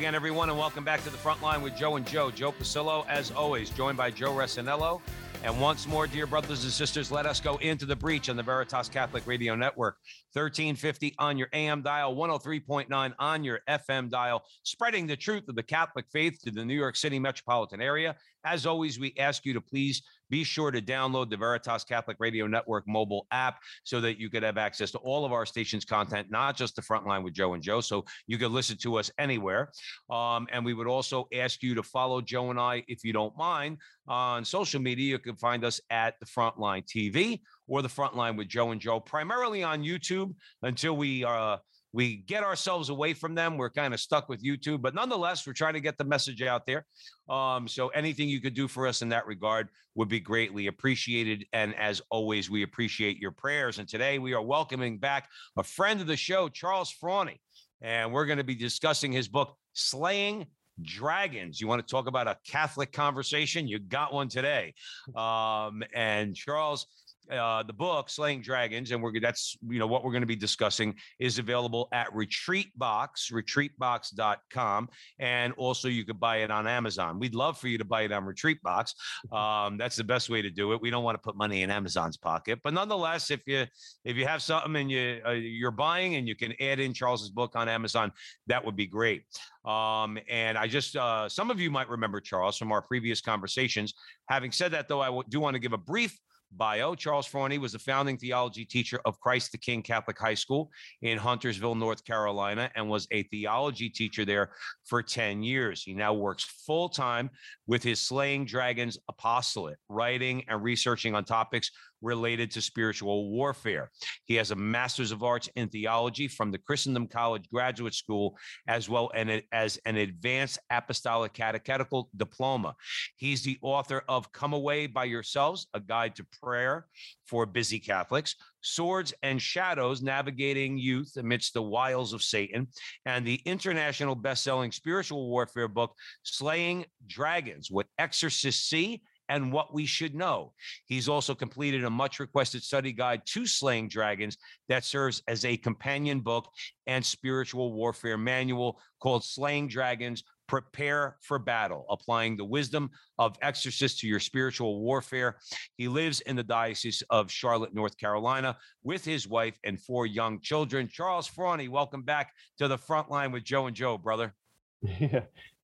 Again, everyone, and welcome back to the front line with Joe and Joe. Joe Pasillo, as always, joined by Joe Resinello. And once more, dear brothers and sisters, let us go into the breach on the Veritas Catholic Radio Network. 1350 on your AM dial, 103.9 on your FM dial, spreading the truth of the Catholic faith to the New York City metropolitan area. As always, we ask you to please be sure to download the Veritas Catholic Radio Network mobile app so that you could have access to all of our station's content, not just the front line with Joe and Joe. So you could listen to us anywhere. Um, and we would also ask you to follow Joe and I, if you don't mind, on social media. You can find us at the Frontline TV or the Frontline with Joe and Joe, primarily on YouTube until we uh, we get ourselves away from them. We're kind of stuck with YouTube, but nonetheless, we're trying to get the message out there. Um, so anything you could do for us in that regard would be greatly appreciated. And as always, we appreciate your prayers. And today we are welcoming back a friend of the show, Charles Fraune, and we're going to be discussing his book, Slaying dragons. You want to talk about a Catholic conversation? You got one today. Um, and Charles, uh, the book Slaying Dragons, and we're that's you know what we're going to be discussing is available at Retreat Box, retreatbox.com, and also you could buy it on Amazon. We'd love for you to buy it on Retreat Box. Um, that's the best way to do it. We don't want to put money in Amazon's pocket, but nonetheless, if you if you have something and you uh, you're buying and you can add in Charles's book on Amazon, that would be great. Um, and I just uh, some of you might remember Charles from our previous conversations. Having said that, though, I do want to give a brief bio. Charles Fraune was the founding theology teacher of Christ the King Catholic High School in Huntersville, North Carolina, and was a theology teacher there for 10 years. He now works full time with his Slaying Dragons apostolate, writing and researching on topics related to spiritual warfare. He has a master's of arts in theology from the Christendom College Graduate School, as well as an advanced apostolic catechetical diploma. He's the author of Come Away by Yourselves, a guide to prayer for busy Catholics, Swords and Shadows Navigating Youth Amidst the Wiles of Satan, and the international best-selling spiritual warfare book, Slaying Dragons, What Exorcists See and what we should know. He's also completed a much requested study guide to slaying dragons that serves as a companion book and spiritual warfare manual called Slaying Dragons Prepare for Battle, applying the wisdom of exorcists to your spiritual warfare. He lives in the Diocese of Charlotte, North Carolina, with his wife and four young children. Charles Fraune, welcome back to the front line with Joe and Joe, brother. Yeah,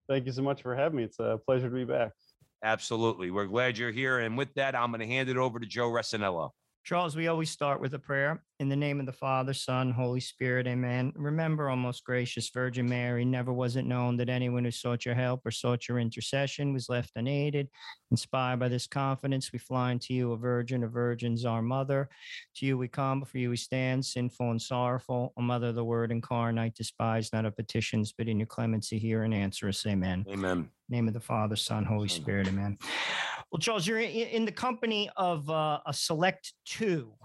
thank you so much for having me. It's a pleasure to be back. Absolutely. We're glad you're here. And with that, I'm going to hand it over to Joe Resinello. Charles, we always start with a prayer. In the name of the Father, Son, Holy Spirit, amen. Remember, O most gracious Virgin Mary, never was it known that anyone who sought your help or sought your intercession was left unaided. Inspired by this confidence, we fly unto you, a virgin of virgins, our mother. To you we come, before you we stand, sinful and sorrowful. O Mother of the Word incarnate, despise not our petitions, but in your clemency hear and answer us, amen. Amen. Name of the Father, Son, Holy Spirit, amen. Well, Charles, you're in the company of uh, a select two.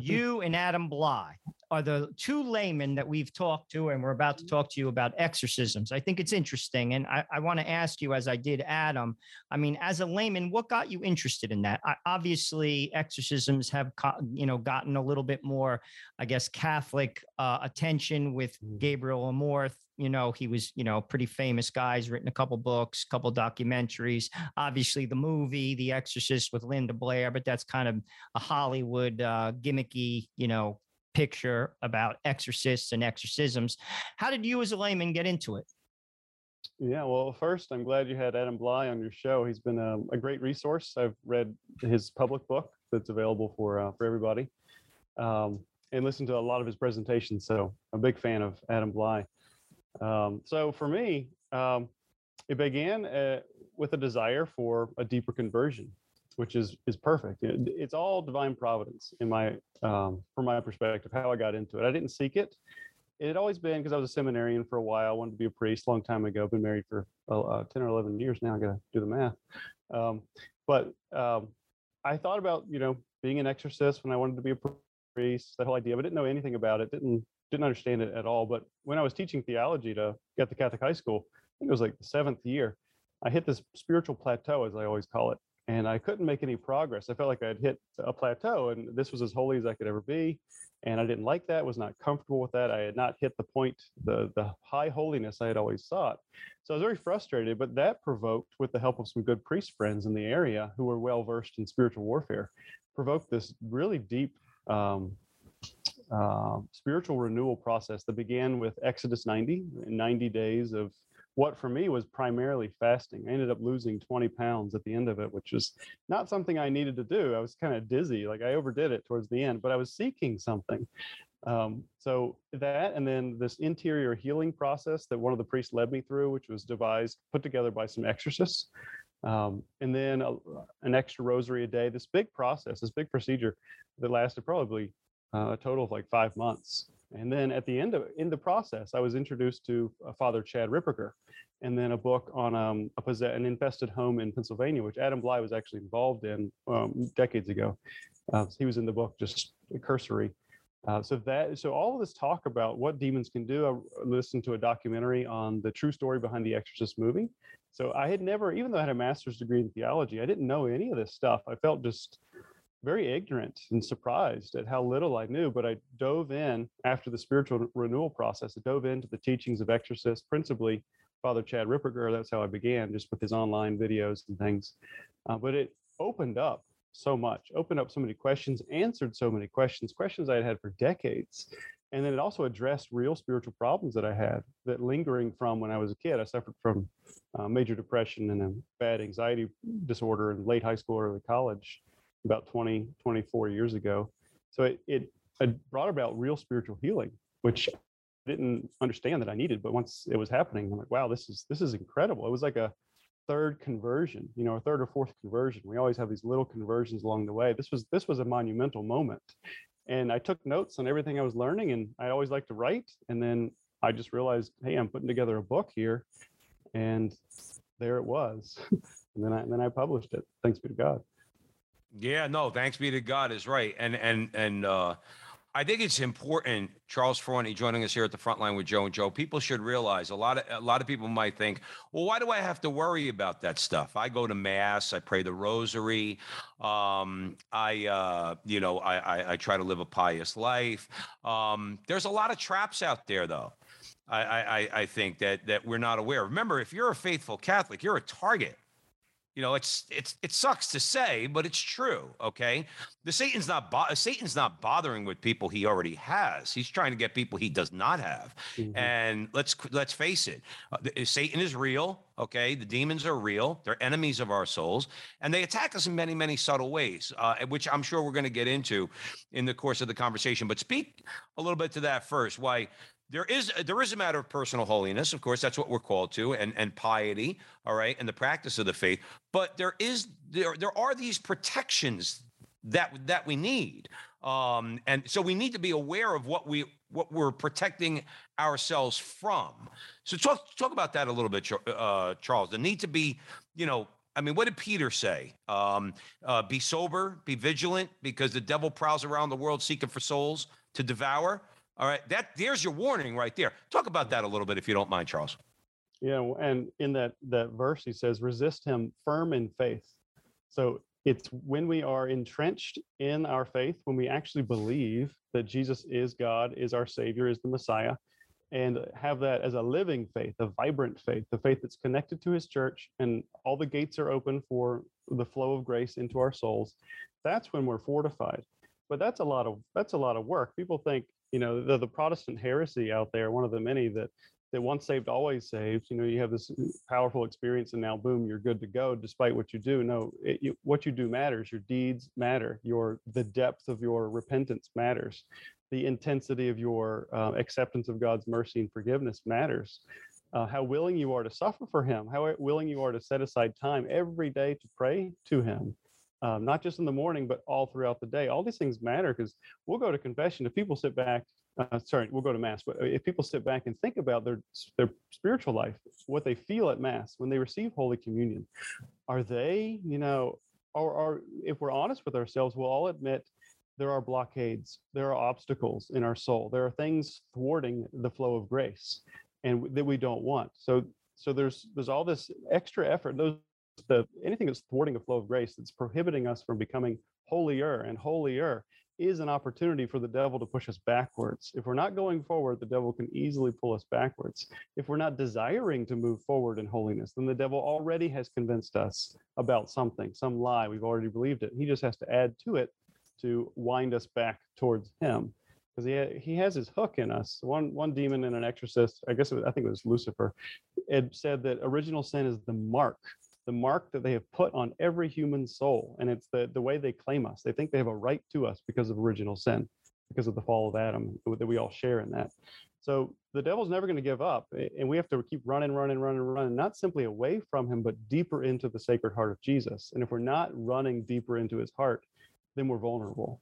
You and Adam Blai are the two laymen that we've talked to, and we're about to talk to you about exorcisms. I think it's interesting. And I, I want to ask you, as I did Adam, I mean, as a layman, what got you interested in that? I, obviously, exorcisms have, you know, gotten a little bit more, I guess, Catholic uh, attention with Gabriel Amorth you know he was you know pretty famous guy he's written a couple books couple documentaries obviously the movie the exorcist with linda blair but that's kind of a hollywood uh, gimmicky you know picture about exorcists and exorcisms. How did you as a layman get into it? Yeah well first i'm glad you had adam blai on your show. He's been a, a great resource. I've read his public book that's available for uh, for everybody um, and listened to a lot of his presentations so i'm a big fan of adam blai um, so for me, um, it began uh, with a desire for a deeper conversion. Which is is perfect. It- it's all divine providence in my um, from my perspective. How I got into it, I didn't seek it. It had always been because I was a seminarian for a while. wanted to be a priest a long time ago. Been married for uh, uh, ten or eleven years now. I got to do the math. Um, but um, I thought about you know being an exorcist when I wanted to be a priest. That whole idea, but didn't know anything about it. Didn't didn't understand it at all. But when I was teaching theology to at the Catholic high school, I think it was like the seventh year, I hit this spiritual plateau, as I always call it, and I couldn't make any progress. I felt like I'd hit a plateau, and this was as holy as I could ever be, and I didn't like that. Was not comfortable with that. I had not hit the point, the the high holiness I had always sought. So I was very frustrated. But that provoked, with the help of some good priest friends in the area who were well versed in spiritual warfare, provoked this really deep. Um, uh, spiritual renewal process that began with Exodus 90, 90 days of what for me was primarily fasting. I ended up losing 20 pounds at the end of it, which was not something I needed to do. I was kind of dizzy, like I overdid it towards the end, but I was seeking something. Um, so that, and then this interior healing process that one of the priests led me through, which was devised, put together by some exorcists. Um, and then a, an extra rosary a day, this big process, this big procedure that lasted probably uh, a total of like five months. And then at the end of in the process, I was introduced to uh, Father Chad Ripperger, and then a book on um, a possess- an infested home in Pennsylvania, which Adam Blai was actually involved in um, decades ago. Uh, he was in the book just cursory. Uh, so that so all of this talk about what demons can do. I listened to a documentary on the true story behind the Exorcist movie. So I had never, even though I had a master's degree in theology, I didn't know any of this stuff. I felt just very ignorant and surprised at how little I knew, but I dove in after the spiritual renewal process. I dove into the teachings of exorcists, principally Father Chad Ripperger. That's how I began, just with his online videos and things. Uh, but it opened up so much, opened up so many questions, answered so many questions, questions I had had for decades. And then it also addressed real spiritual problems that I had that lingering from when I was a kid. I suffered from uh, major depression and a bad anxiety disorder in late high school, or early college about 20, 24 years ago. So it, it, it brought about real spiritual healing, which I didn't understand that I needed. But once it was happening, I'm like, wow, this is this is incredible. It was like a third conversion, you know, a third or fourth conversion. We always have these little conversions along the way. This was this was a monumental moment. And I took notes on everything I was learning, and I always like to write. And then I just realized, hey, I'm putting together a book here, and there it was. and then I and then I published it. Thanks be to God. Yeah, no, thanks be to God is right. And and and uh I think it's important, Charles Fraune joining us here at the front line with Joe and Joe. People should realize a lot of a lot of people might think, well, why do I have to worry about that stuff? I go to mass, I pray the rosary, um, I uh, you know, I, I I try to live a pious life. Um, there's a lot of traps out there though. I, I I think that that we're not aware. Remember, if you're a faithful Catholic, you're a target you know, it's it's it sucks to say, but it's true. Okay, the Satan's not bo- Satan's not bothering with people he already has. He's trying to get people he does not have. Mm-hmm. And let's let's face it, uh, the, Satan is real. Okay, the demons are real. They're enemies of our souls, and they attack us in many many subtle ways, uh, which I'm sure we're going to get into in the course of the conversation. But speak a little bit to that first. Why there is there is a matter of personal holiness of course that's what we're called to and and piety all right and the practice of the faith but there is there there are these protections that that we need um and so we need to be aware of what we what we're protecting ourselves from so talk talk about that a little bit uh charles the need to be you know I mean, what did Peter say? Um, uh, be sober, be vigilant, because the devil prowls around the world seeking for souls to devour. All right, that there's your warning right there. Talk about that a little bit if you don't mind, Charles. Yeah, and in that that verse he says, "Resist him firm in faith." So it's when we are entrenched in our faith, when we actually believe that Jesus is God, is our Savior, is the Messiah, and have that as a living faith, a vibrant faith, the faith that's connected to His church, and all the gates are open for the flow of grace into our souls. That's when we're fortified. But that's a lot of that's a lot of work. People think you know the, the protestant heresy out there one of the many that that once saved always saved you know you have this powerful experience and now boom you're good to go despite what you do. No it, you, what you do matters. Your deeds matter. Your the depth of your repentance matters. The intensity of your uh, acceptance of god's mercy and forgiveness matters. Uh, how willing you are to suffer for him how willing you are to set aside time every day to pray to him um, not just in the morning, but all throughout the day. All these things matter because we'll go to confession. If people sit back, uh, sorry, we'll go to mass, but if people sit back and think about their their spiritual life, what they feel at mass when they receive Holy Communion, are they, you know, or, or if we're honest with ourselves, we'll all admit there are blockades, there are obstacles in our soul, there are things thwarting the flow of grace, and that we don't want. So, so there's there's all this extra effort. Those the anything that's thwarting a flow of grace that's prohibiting us from becoming holier and holier is an opportunity for the devil to push us backwards. If we're not going forward, the devil can easily pull us backwards. If we're not desiring to move forward in holiness, then the devil already has convinced us about something, some lie. We've already believed it. He just has to add to it to wind us back towards him because he he has his hook in us. One one demon and an exorcist, I guess was, I think it was Lucifer, it said that original sin is the mark the mark that they have put on every human soul. And it's the, the way they claim us. They think they have a right to us because of original sin, because of the fall of Adam, that we all share in that. So the devil's never going to give up. And we have to keep running, running, running, running, not simply away from him, but deeper into the sacred heart of Jesus. And if we're not running deeper into his heart, then we're vulnerable.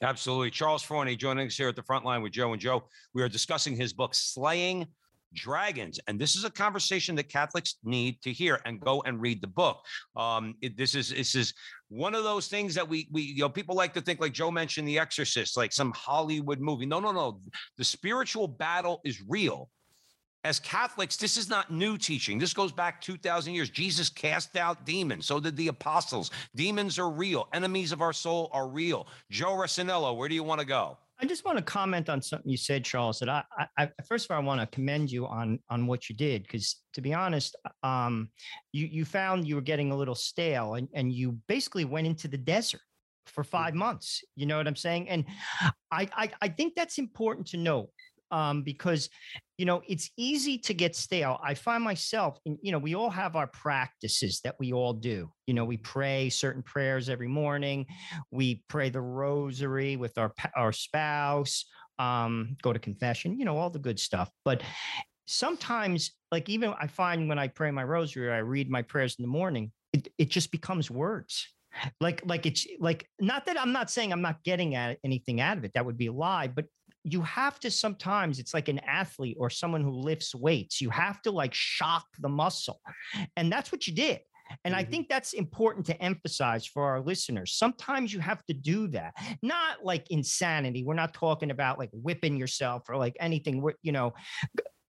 Absolutely. Charles Fraune joining us here at the front line with Joe and Joe. We are discussing his book, Slaying dragons. And this is a conversation that Catholics need to hear and go and read the book. Um, it, this is this is one of those things that we we you know people like to think like Joe mentioned The Exorcist, like some Hollywood movie. No, no, no. The spiritual battle is real. As Catholics, this is not new teaching. This goes back 2,000 years. Jesus cast out demons. So did the apostles. Demons are real. Enemies of our soul are real. Joe Resinello, where do you want to go? I just want to comment on something you said, Charles. That I, I first of all, I want to commend you on on what you did because, to be honest, um, you you found you were getting a little stale, and and you basically went into the desert for mm. five months. You know what I'm saying? And I I, I think that's important to know um, because you know it's easy to get stale. I find myself, in, you know, we all have our practices that we all do. You know, we pray certain prayers every morning. We pray the rosary with our our spouse. Um, go to confession. You know, all the good stuff. But sometimes, like even I find when I pray my rosary, I read my prayers in the morning. It, it just becomes words like like it's like not that i'm not saying i'm not getting at anything out of it that would be a lie but you have to sometimes it's like an athlete or someone who lifts weights you have to like shock the muscle and that's what you did and mm-hmm. I think that's important to emphasize for our listeners. Sometimes you have to do that, not like insanity. We're not talking about like whipping yourself or like anything, you know,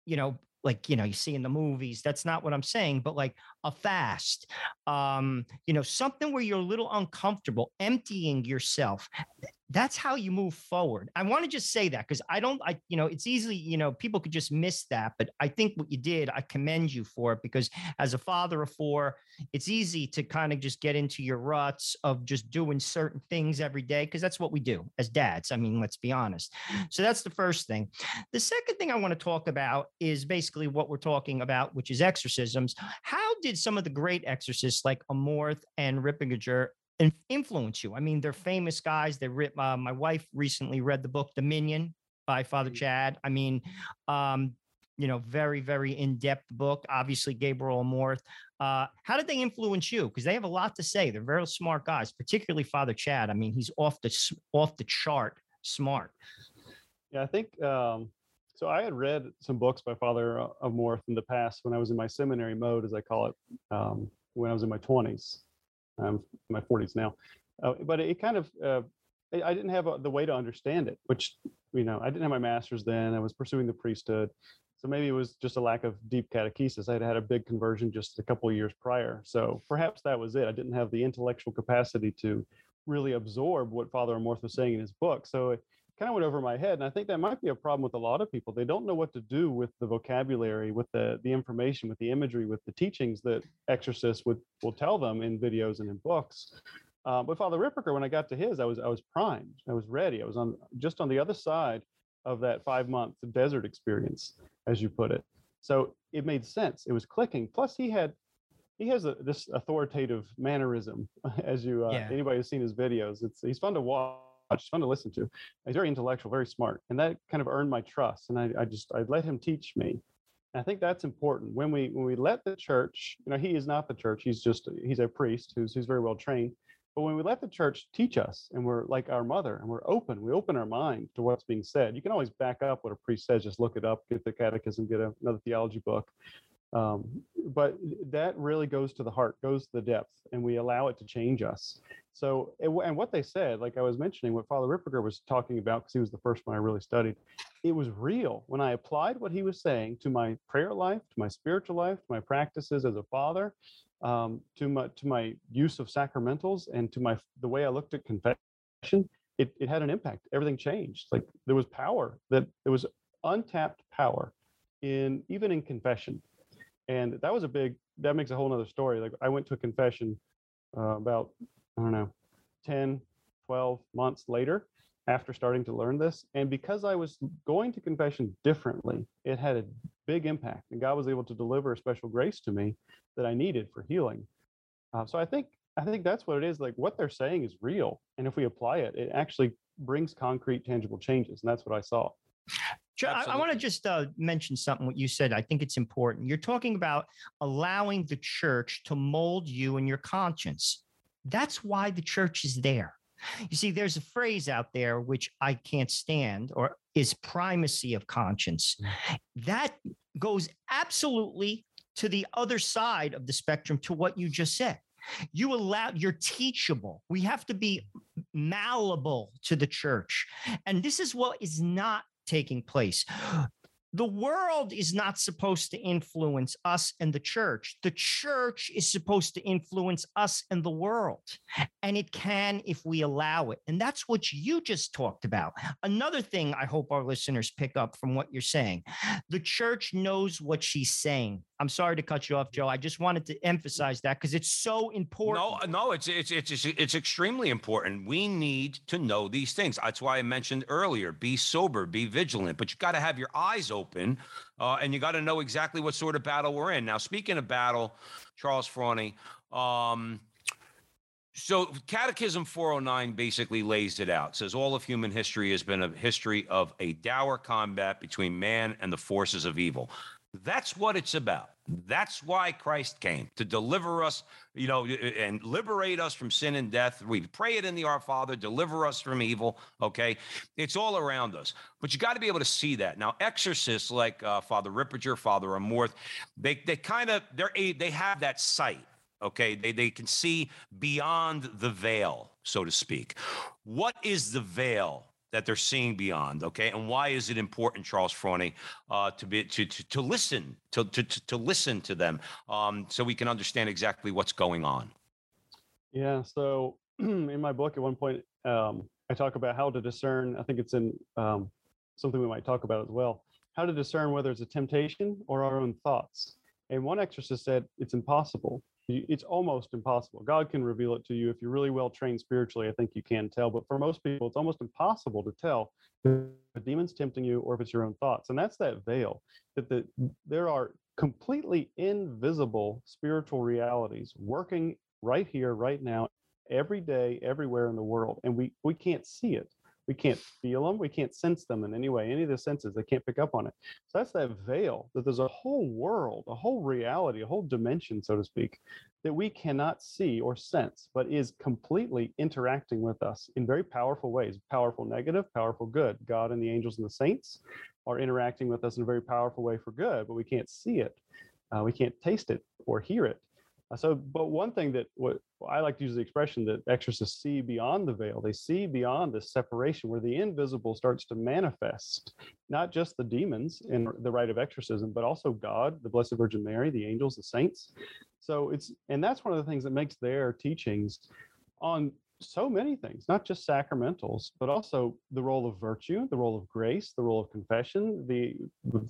you know, like you know you see in the movies that's not what i'm saying but like a fast um you know something where you're a little uncomfortable emptying yourself that's how you move forward. I want to just say that because I don't, I, you know, it's easily, you know, people could just miss that. But I think what you did, I commend you for it because as a father of four, it's easy to kind of just get into your ruts of just doing certain things every day because that's what we do as dads. I mean, let's be honest. So that's the first thing. The second thing I want to talk about is basically what we're talking about, which is exorcisms. How did some of the great exorcists like Amorth and Ripperger influence you. I mean, they're famous guys. They read. Uh, my wife recently read the book Dominion by Father mm. Chad. I mean, um, you know, very very in depth book. Obviously, Gabriel Amorth. Uh, how did they influence you? Because they have a lot to say. They're very smart guys, particularly Father Chad. I mean, he's off the off the chart smart. Yeah, I think. Um, so I had read some books by Father of Amorth in the past when I was in my seminary mode, as I call it, um, when I was in my twenties. I'm in my 40s now. Uh, but it kind of, uh, I didn't have a, the way to understand it, which, you know, I didn't have my master's then. I was pursuing the priesthood. So maybe it was just a lack of deep catechesis. I had had a big conversion just a couple years prior. So perhaps that was it. I didn't have the intellectual capacity to really absorb what Father Amorth was saying in his book. So it, kind of went over my head. And I think that might be a problem with a lot of people. They don't know what to do with the vocabulary, with the the information, with the imagery, with the teachings that exorcists would will tell them in videos and in books. Uh, but Father Ripperger, when I got to his, I was I was primed. I was ready. I was on just on the other side of that five month desert experience, as you put it. So it made sense. It was clicking. Plus, he had he has a, this authoritative mannerism, as you uh, yeah. anybody who's seen his videos. It's he's fun to watch it's fun to listen to. He's very intellectual, very smart, and that kind of earned my trust. And I, I just I let him teach me. And I think that's important when we when we let the church. You know, he is not the church. He's just he's a priest who's who's very well trained. But when we let the church teach us and we're like our mother and we're open, we open our mind to what's being said. You can always back up what a priest says, just look it up, get the catechism, get a, another theology book. Um, but that really goes to the heart, goes to the depth, and we allow it to change us. So, and, what they said, like I was mentioning, what Father Ripperger was talking about, because he was the first one I really studied, it was real. When I applied what he was saying to my prayer life, to my spiritual life, to my practices as a father, um, to my to my use of sacramentals, and to my the way I looked at confession, it, it had an impact. Everything changed. Like there was power that there was untapped power in even in confession and that was a big that makes a whole nother story like i went to a confession uh, about i don't know 10 12 months later after starting to learn this and because i was going to confession differently it had a big impact and god was able to deliver a special grace to me that i needed for healing. Uh, so i think i think that's what it is like what they're saying is real and if we apply it it actually brings concrete tangible changes and that's what i saw I, I want to just uh, mention something what you said. I think it's important. You're talking about allowing the church to mold you and your conscience. That's why the church is there. You see, there's a phrase out there which I can't stand, or is primacy of conscience. That goes absolutely to the other side of the spectrum to what you just said. You allow, you're teachable. We have to be malleable to the church. And this is what is not taking place. The world is not supposed to influence us and the church. The church is supposed to influence us and the world. And it can if we allow it. And that's what you just talked about. Another thing I hope our listeners pick up from what you're saying the church knows what she's saying. I'm sorry to cut you off, Joe. I just wanted to emphasize that because it's so important. No, no, it's, it's it's it's extremely important. We need to know these things. That's why I mentioned earlier: be sober, be vigilant. But you got to have your eyes open, uh, and you got to know exactly what sort of battle we're in. Now, speaking of battle, Charles Fraune. Um, so Catechism 409 basically lays it out. Says all of human history has been a history of a dour combat between man and the forces of evil. That's what it's about. That's why Christ came to deliver us, you know, and liberate us from sin and death. We pray it in the Our Father, deliver us from evil. Okay. It's all around us, but you got to be able to see that. Now, exorcists like uh, Father Ripperger, Father Amorth, they, they kind of, they're, they have that sight. Okay. They, they can see beyond the veil, so to speak. What is the veil that they're seeing beyond okay? And why is it important charles fraune uh, to be to, to to listen to to to listen to them um, so we can understand exactly what's going on? Yeah so in my book at one point um, i talk about how to discern i think it's in um, something we might talk about as well how to discern whether it's a temptation or our own thoughts. And one exorcist said it's impossible it's almost impossible. God can reveal it to you if you're really well trained spiritually. I think you can tell, but for most people, it's almost impossible to tell if a demon's tempting you or if it's your own thoughts. And that's that veil that the, there are completely invisible spiritual realities working right here, right now, every day, everywhere in the world, and we we can't see it we can't feel them we can't sense them in any way any of the senses they can't pick up on it. So that's that veil that there's a whole world a whole reality a whole dimension so to speak that we cannot see or sense but is completely interacting with us in very powerful ways powerful negative powerful good. God and the angels and the saints are interacting with us in a very powerful way for good but we can't see it uh, we can't taste it or hear it Uh, so, but one thing that what I like to use the expression that exorcists see beyond the veil, they see beyond this separation where the invisible starts to manifest, not just the demons in the rite of exorcism, but also God, the Blessed Virgin Mary, the angels, the saints. So it's, and that's one of the things that makes their teachings on so many things, not just sacramentals, but also the role of virtue, the role of grace, the role of confession, the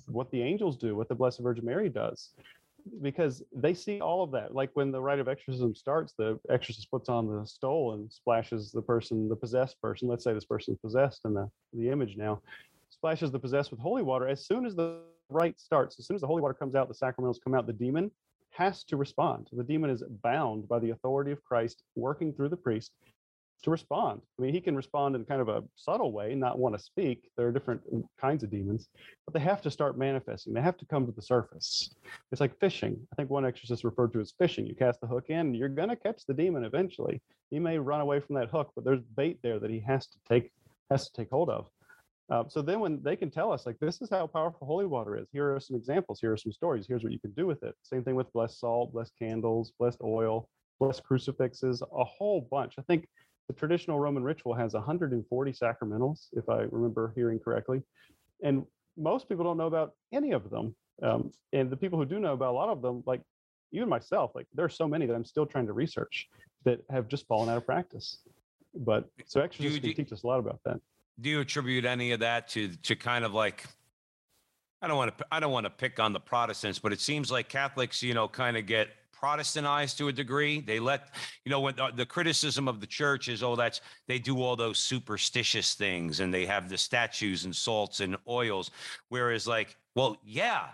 what the angels do, what the Blessed Virgin Mary does because they see all of that. Like when the rite of exorcism starts, the exorcist puts on the stole and splashes the person, the possessed person. Let's say this person's possessed in the, the image now, splashes the possessed with holy water. As soon as the rite starts, as soon as the holy water comes out, the sacramentals come out, the demon has to respond. The demon is bound by the authority of Christ working through the priest to respond. I mean, he can respond in kind of a subtle way, not want to speak. There are different kinds of demons, but they have to start manifesting. They have to come to the surface. It's like fishing. I think one exorcist referred to as fishing. You cast the hook in, you're going to catch the demon eventually. He may run away from that hook, but there's bait there that he has to take has to take hold of. Uh, so then when they can tell us like this is how powerful holy water is here are some examples here are some stories here's what you can do with it same thing with blessed salt blessed candles blessed oil blessed crucifixes a whole bunch i think the traditional Roman ritual has 140 sacramentals, if I remember hearing correctly. And most people don't know about any of them. Um, and the people who do know about a lot of them, like even myself, like there are so many that I'm still trying to research that have just fallen out of practice. But so exorcists can teach us a lot about that. Do you attribute any of that to to kind of like I don't want to I don't want to pick on the Protestants, but it seems like Catholics, you know, kind of get Protestantized to a degree. They let, you know, when the, the, criticism of the church is, oh, that's they do all those superstitious things and they have the statues and salts and oils. Whereas, like, well, yeah,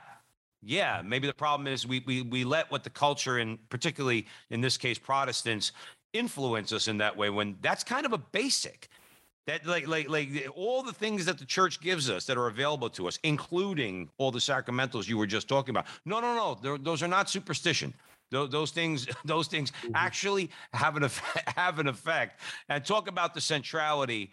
yeah, maybe the problem is we we we let what the culture and particularly in this case Protestants influence us in that way when that's kind of a basic. That like like like all the things that the church gives us that are available to us, including all the sacramentals you were just talking about. No, no, no, those are not superstition. Those, those things, those things mm-hmm. actually have an effect, have an effect. And talk about the centrality,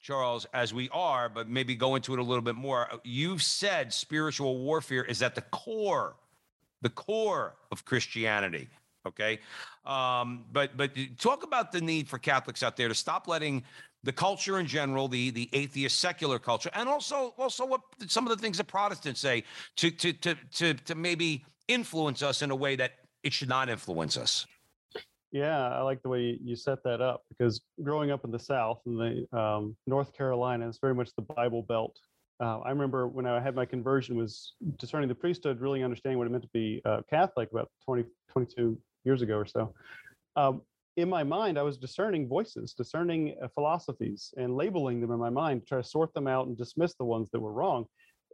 Charles, as we are, but maybe go into it a little bit more. You've said spiritual warfare is at the core, the core of Christianity. Okay, um, but but talk about the need for Catholics out there to stop letting the culture in general, the the atheist secular culture, and also also what some of the things that Protestants say to to to to to maybe influence us in a way that it should not influence us. Yeah, I like the way you set that up because growing up in the South, in the um, North Carolina, it's very much the Bible Belt. Uh, I remember when I had my conversion was discerning the priesthood, really understanding what it meant to be uh, Catholic about 20, 22 years ago or so. Um, in my mind, I was discerning voices, discerning uh, philosophies, and labeling them in my mind to try to sort them out and dismiss the ones that were wrong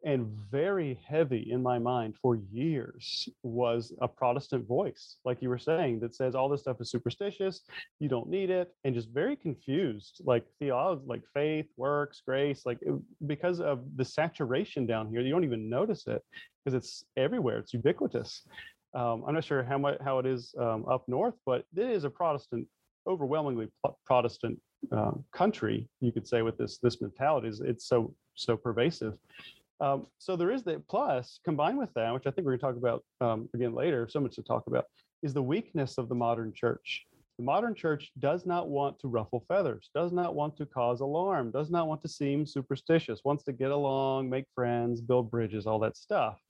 and very heavy in my mind for years was a Protestant voice, like you were saying, that says all this stuff is superstitious, you don't need it, and just very confused, like theology, like faith, works, grace, like because of the saturation down here, you don't even notice it because it's everywhere, it's ubiquitous. Um, I'm not sure how much how it is um, up north, but it is a Protestant, overwhelmingly Protestant um, country, you could say, with this this mentality. is It's so so pervasive. Um, so there is that plus combined with that, which I think we're going to talk about um, again later, so much to talk about, is the weakness of the modern church. The modern church does not want to ruffle feathers, does not want to cause alarm, does not want to seem superstitious, wants to get along, make friends, build bridges, all that stuff.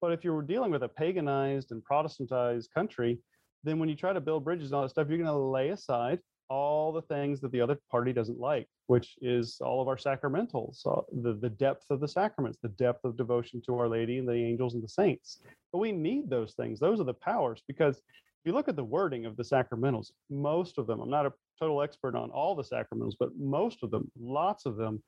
But if you're dealing with a paganized and Protestantized country, then when you try to build bridges and all that stuff, you're going to lay aside all the things that the other party doesn't like, which is all of our sacramentals, uh, the, the depth of the sacraments, the depth of devotion to Our Lady and the angels and the saints. But we need those things. Those are the powers because if you look at the wording of the sacramentals, most of them, I'm not a total expert on all the sacramentals, but most of them, lots of them,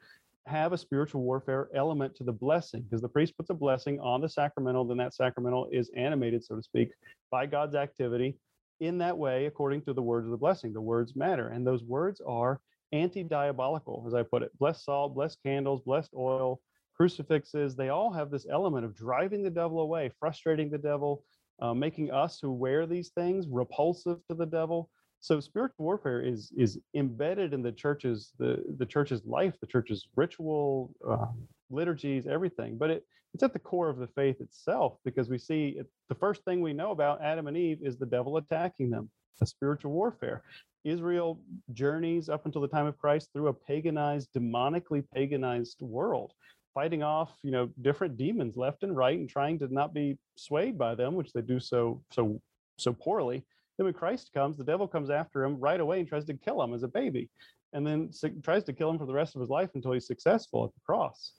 have a spiritual warfare element to the blessing because the priest puts a blessing on the sacramental, then that sacramental is animated, so to speak, by God's activity in that way according to the words of the blessing. The words matter. And those words are anti diabolical, as I put it. Blessed salt, blessed candles, blessed oil, crucifixes, they all have this element of driving the devil away, frustrating the devil, uh, making us who wear these things repulsive to the devil. So spiritual warfare is is embedded in the church's the the church's life, the church's ritual, uh, liturgies, everything. But it it's at the core of the faith itself because we see it, the first thing we know about Adam and Eve is the devil attacking them, a spiritual warfare. Israel journeys up until the time of Christ through a paganized, demonically paganized world, fighting off, you know, different demons left and right and trying to not be swayed by them, which they do so so so poorly. Then when Christ comes, the devil comes after him right away and tries to kill him as a baby, and then tries to kill him for the rest of his life until he's successful at the cross.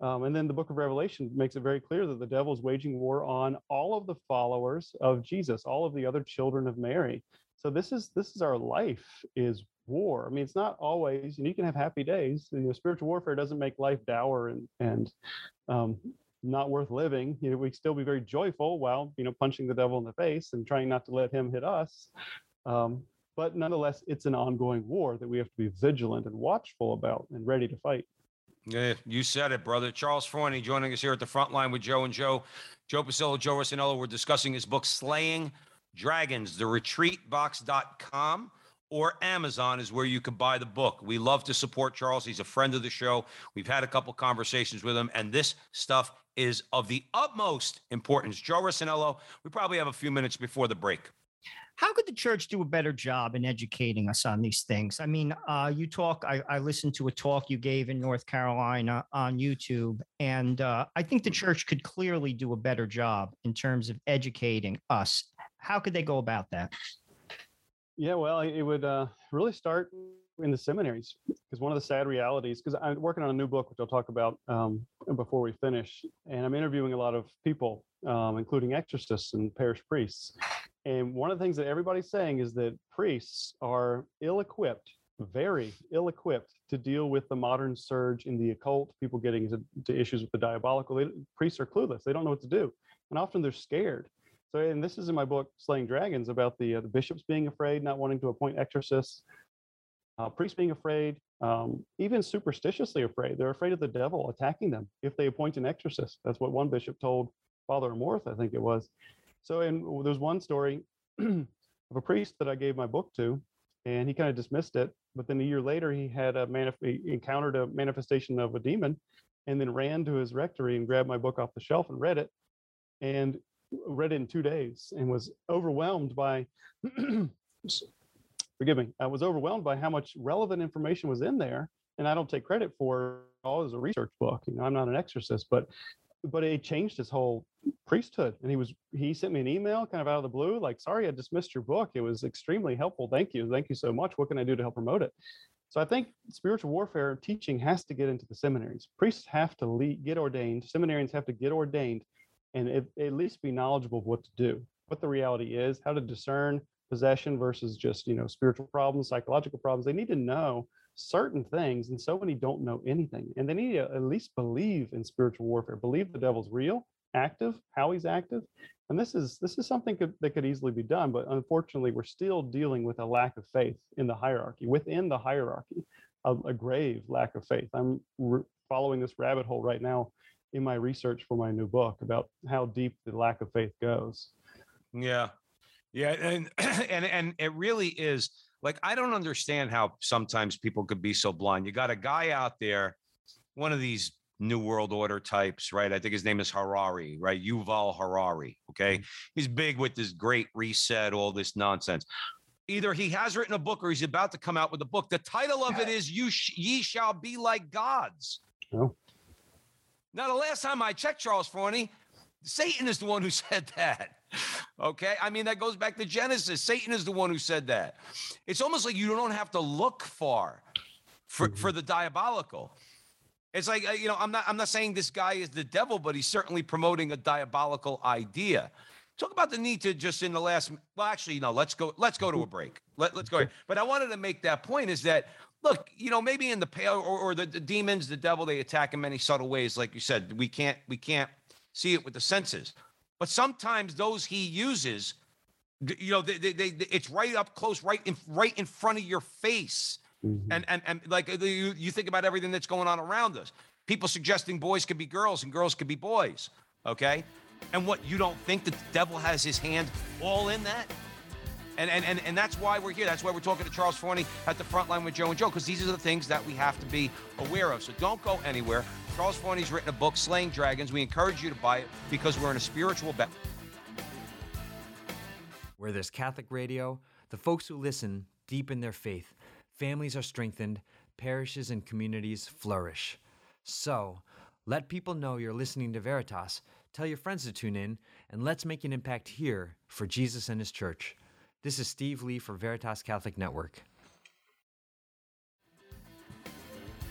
Um, and then the book of Revelation makes it very clear that the devil is waging war on all of the followers of Jesus, all of the other children of Mary. So this is this is our life is war. I mean, it's not always, you, know, you can have happy days. You know, spiritual warfare doesn't make life dour and and um, not worth living. You know, we still be very joyful while you know punching the devil in the face and trying not to let him hit us. Um, but nonetheless, it's an ongoing war that we have to be vigilant and watchful about and ready to fight. Yeah, you said it, brother. Charles Fraune joining us here at the front line with Joe and Joe. Joe Pasillo, Joe Rossinello. We're discussing his book, Slaying Dragons. The retreatbox.com or Amazon is where you can buy the book. We love to support Charles. He's a friend of the show. We've had a couple conversations with him, and this stuff is of the utmost importance. Joe Rossinello, we probably have a few minutes before the break. How could the church do a better job in educating us on these things? I mean, uh, you talk, I, I, listened to a talk you gave in North Carolina on YouTube, and uh, I think the church could clearly do a better job in terms of educating us. How could they go about that? Yeah, well, it would uh, really start in the seminaries because one of the sad realities, because I'm working on a new book, which I'll talk about um, before we finish, and I'm interviewing a lot of people, um, including exorcists and parish priests. And one of the things that everybody's saying is that priests are ill equipped, very ill equipped to deal with the modern surge in the occult, people getting into, issues with the diabolical. They, priests are clueless, they don't know what to do. And often they're scared. So, and this is in my book, Slaying Dragons, about the, uh, the bishops being afraid, not wanting to appoint exorcists, uh, priests being afraid, um, even superstitiously afraid. They're afraid of the devil attacking them if they appoint an exorcist. That's what one bishop told Father Amorth, I think it was. So, and there's one story of a priest that I gave my book to, and he kind of dismissed it. But then a year later, he had a manif- he encountered a manifestation of a demon, and then ran to his rectory and grabbed my book off the shelf and read it, and read it in two days, and was overwhelmed by forgive me, I was overwhelmed by how much relevant information was in there. And I don't take credit for all as a research book. You know, I'm not an exorcist, but but it changed his whole priesthood. And he was he sent me an email kind of out of the blue, like, sorry, I dismissed your book. It was extremely helpful. Thank you. Thank you so much. What can I do to help promote it? So I think spiritual warfare teaching has to get into the seminaries. Priests have to lead, get ordained. Seminarians have to get ordained and at least be knowledgeable of what to do, what the reality is, how to discern possession versus just you know spiritual problems psychological problems. They need to know certain things and so many don't know anything and they need to at least believe in spiritual warfare believe the devil's real active how he's active and this is this is something could, that could easily be done but unfortunately we're still dealing with a lack of faith in the hierarchy within the hierarchy a, a grave lack of faith. I'm re- following this rabbit hole right now in my research for my new book about how deep the lack of faith goes yeah yeah, and and and it really is like I don't understand how sometimes people could be so blind. You got a guy out there, one of these New World Order types, right? I think his name is Harari, right? Yuval Harari. Okay. Mm-hmm. He's big with this great reset, all this nonsense. Either he has written a book or he's about to come out with a book. The title of it is "You sh- Ye Shall Be Like Gods." Oh. Now, the last time I checked, Charles Fraune, Satan is the one who said that. Okay. I mean, that goes back to Genesis. Satan is the one who said that. It's almost like you don't have to look far for, for the diabolical. It's like, uh, you know, I'm not, I'm not saying this guy is the devil, but he's certainly promoting a diabolical idea. Talk about the need to just in the last, well, actually, no, let's go, let's go to a break. Let, let's go. But I wanted to make that point is that, look, you know, maybe in the pale or, or the, the demons, the devil, they attack in many subtle ways. Like you said, we can't, we can't see it with the senses. But sometimes those he uses, you know, they, they, they, it's right up close, right in right in front of your face. Mm-hmm. And, and and like you, you think about everything that's going on around us. People suggesting boys could be girls and girls could be boys. Okay. And what you don't think the devil has his hand all in that? And, and, and, and that's why we're here. That's why we're talking to Charles Fraune at the front line with Joe and Joe, because these are the things that we have to be aware of. So don't go anywhere. Charles Fraune's written a book, Slaying Dragons. We encourage you to buy it because we're in a spiritual battle. Where there's Catholic radio, the folks who listen deepen their faith. Families are strengthened, parishes and communities flourish. So, let people know you're listening to Veritas. Tell your friends to tune in, and let's make an impact here for Jesus and His church. This is Steve Lee for Veritas Catholic Network.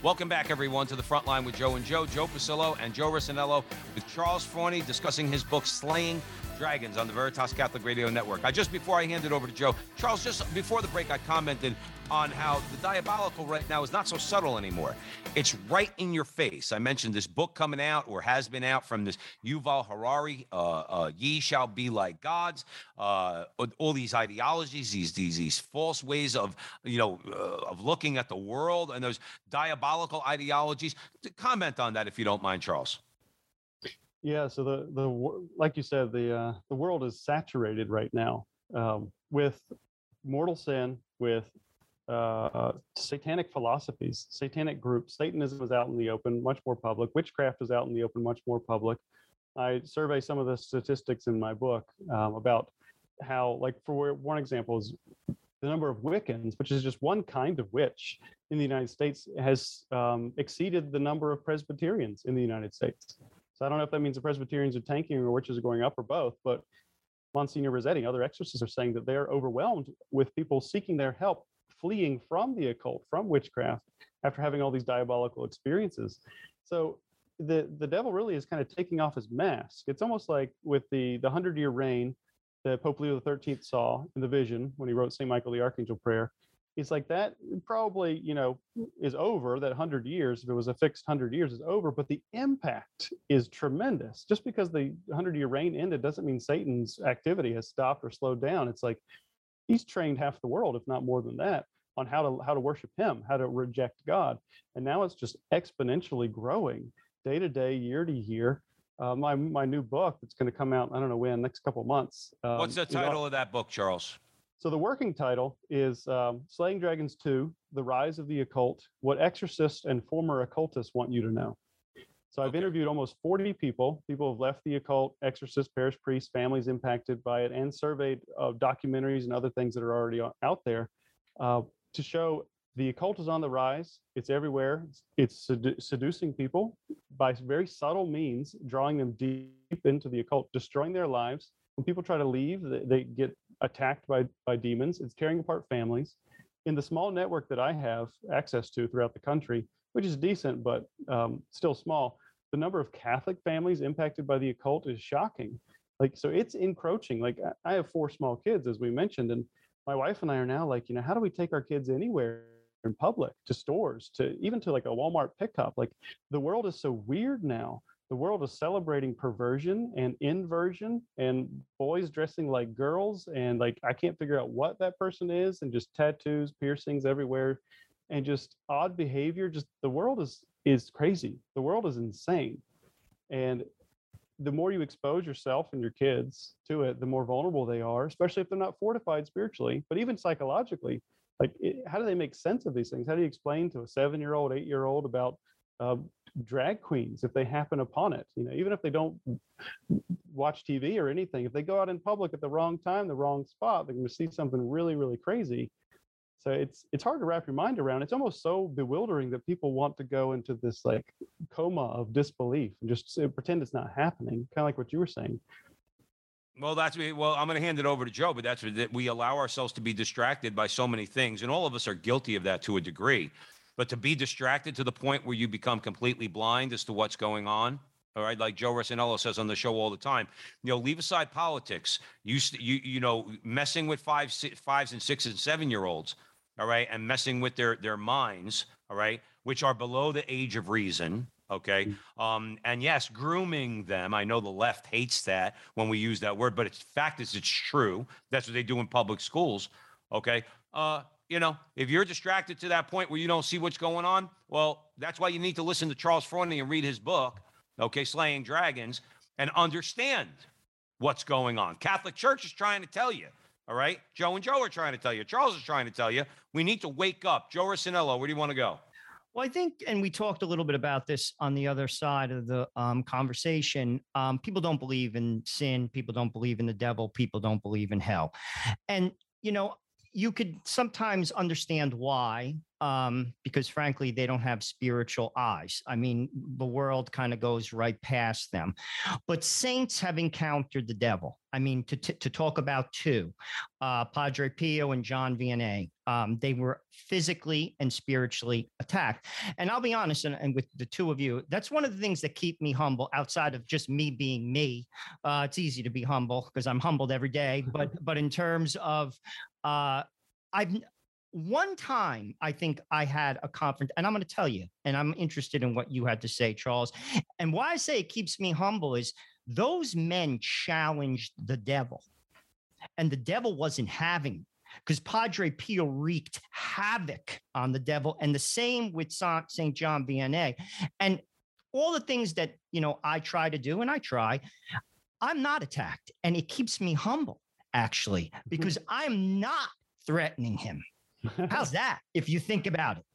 Welcome back, everyone, to the front line with Joe and Joe, Joe Pasillo and Joe Rossinello with Charles Fraune discussing his book, Slaying Dragons on the Veritas Catholic Radio Network. I just before I hand it over to Joe, Charles, just before the break, I commented on how the diabolical right now is not so subtle anymore. It's right in your face. I mentioned this book coming out or has been out from this Yuval Harari, uh, uh, "Ye shall be like gods." Uh, all these ideologies, these these these false ways of you know uh, of looking at the world, and those diabolical ideologies. Comment on that if you don't mind, Charles. Yeah, so the the like you said, the uh, the world is saturated right now um, with mortal sin, with uh, satanic philosophies, satanic groups. Satanism is out in the open, much more public. Witchcraft is out in the open, much more public. I survey some of the statistics in my book um, about how, like, for one example, is the number of Wiccans, which is just one kind of witch in the United States, has um, exceeded the number of Presbyterians in the United States. So I don't know if that means the Presbyterians are tanking or witches are going up or both, but Monsignor Rossetti, other exorcists are saying that they're overwhelmed with people seeking their help, fleeing from the occult, from witchcraft, after having all these diabolical experiences. So the the devil really is kind of taking off his mask. It's almost like with the the hundred year reign that Pope Leo XIII saw in the vision when he wrote St. Michael the Archangel prayer. It's like that probably, you know, is over. That 100 years, if it was a fixed 100 years, is over. But the impact is tremendous. Just because the 100 year reign ended doesn't mean Satan's activity has stopped or slowed down. It's like he's trained half the world, if not more than that, on how to how to worship him, how to reject God. And now it's just exponentially growing day to day, year to year. Uh, my my new book that's going to come out, I don't know when, next couple of months. um, What's the is all- title of that book, Charles? So the working title is um, Slaying Dragons 2, The Rise of the Occult, What Exorcists and Former Occultists Want You to Know. So I've Okay. interviewed almost 40 people. People have left the occult, exorcists, parish priests, families impacted by it, and surveyed uh, documentaries and other things that are already out there uh, to show the occult is on the rise. It's everywhere. It's, it's sedu- seducing people by very subtle means, drawing them deep into the occult, destroying their lives. When people try to leave, they, they get attacked by by demons. It's tearing apart families. In the small network that I have access to throughout the country, which is decent but um, still small, the number of Catholic families impacted by the occult is shocking. Like so, it's encroaching. Like I- I have four small kids, as we mentioned, and my wife and I are now like, you know, how do we take our kids anywhere in public, to stores, to even to like a Walmart pickup? Like the world is so weird now the world is celebrating perversion and inversion and boys dressing like girls and like i can't figure out what that person is and just tattoos piercings everywhere and just odd behavior just the world is is crazy. The world is insane. And the more you expose yourself and your kids to it the more vulnerable they are especially if they're not fortified spiritually but even psychologically like it, how do they make sense of these things? How do you explain to a seven year old eight year old about uh, drag queens if they happen upon it you know even if they don't watch tv or anything if they go out in public at the wrong time the wrong spot they're going to see something really really crazy so it's it's hard to wrap your mind around it's almost so bewildering that people want to go into this like coma of disbelief and just pretend it's not happening kind of like what you were saying Well, that's me. Well, I'm going to hand it over to Joe, but that's that we allow ourselves to be distracted by so many things, and all of us are guilty of that to a degree. But to be distracted to the point where you become completely blind as to what's going on, all right, like Joe Rossinello says on the show all the time, you know, leave aside politics. You you you know, messing with five, fives and six and seven year olds, all right, and messing with their their minds, all right, which are below the age of reason. Okay. Um, and yes, grooming them. I know the left hates that when we use that word, but it's fact is it's true. That's what they do in public schools. Okay. Uh, you know, if you're distracted to that point where you don't see what's going on, well, that's why you need to listen to Charles Fraune and read his book, okay, Slaying Dragons, and understand what's going on. Catholic Church is trying to tell you. All right. Joe and Joe are trying to tell you. Charles is trying to tell you. We need to wake up. Joe Rossinello, where do you want to go? Well, I think, and we talked a little bit about this on the other side of the um, conversation. Um, people don't believe in sin. People don't believe in the devil. People don't believe in hell. And, you know, you could sometimes understand why, um, because frankly, they don't have spiritual eyes. I mean, the world kind of goes right past them. But saints have encountered the devil. I mean, to, to, to talk about two, uh, Padre Pio and John Vianney, um, they were physically and spiritually attacked. And I'll be honest, and, and, with the two of you, that's one of the things that keep me humble outside of just me being me. Uh, it's easy to be humble because I'm humbled every day. But but in terms of uh, I've one time I think I had a conference, and I'm going to tell you, and I'm interested in what you had to say, Charles. And why I say it keeps me humble is those men challenged the devil, and the devil wasn't having because Padre Pio wreaked havoc on the devil, and the same with St. John Vianney. And all the things that you know I try to do, and I try, I'm not attacked, and it keeps me humble actually, mm-hmm. because I'm not threatening him. How's that if you think about it?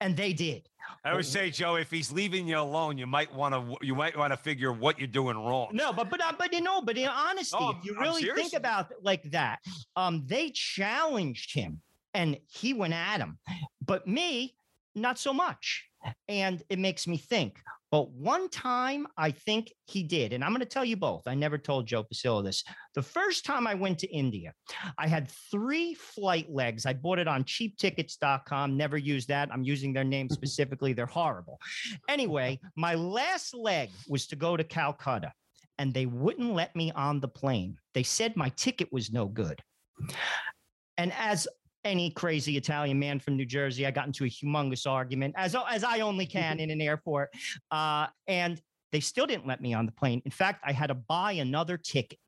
And they did. I would say, Joe, if he's leaving you alone, you might want to you might want to figure what you're doing wrong. No, but but uh, but you know, but in honesty, no, if you really think about it like that, um, they challenged him and he went at him. But me, not so much. And it makes me think. But one time I think he did. And I'm going to tell you both. I never told Joe Pasillo this. The first time I went to India, I had three flight legs. I bought it on cheaptickets.com. Never used that. I'm using their name specifically. They're horrible. Anyway, my last leg was to go to Calcutta, and they wouldn't let me on the plane. They said my ticket was no good. And as any crazy Italian man from New Jersey. I got into a humongous argument, as as I only can in an airport, uh, and they still didn't let me on the plane. In fact, I had to buy another ticket.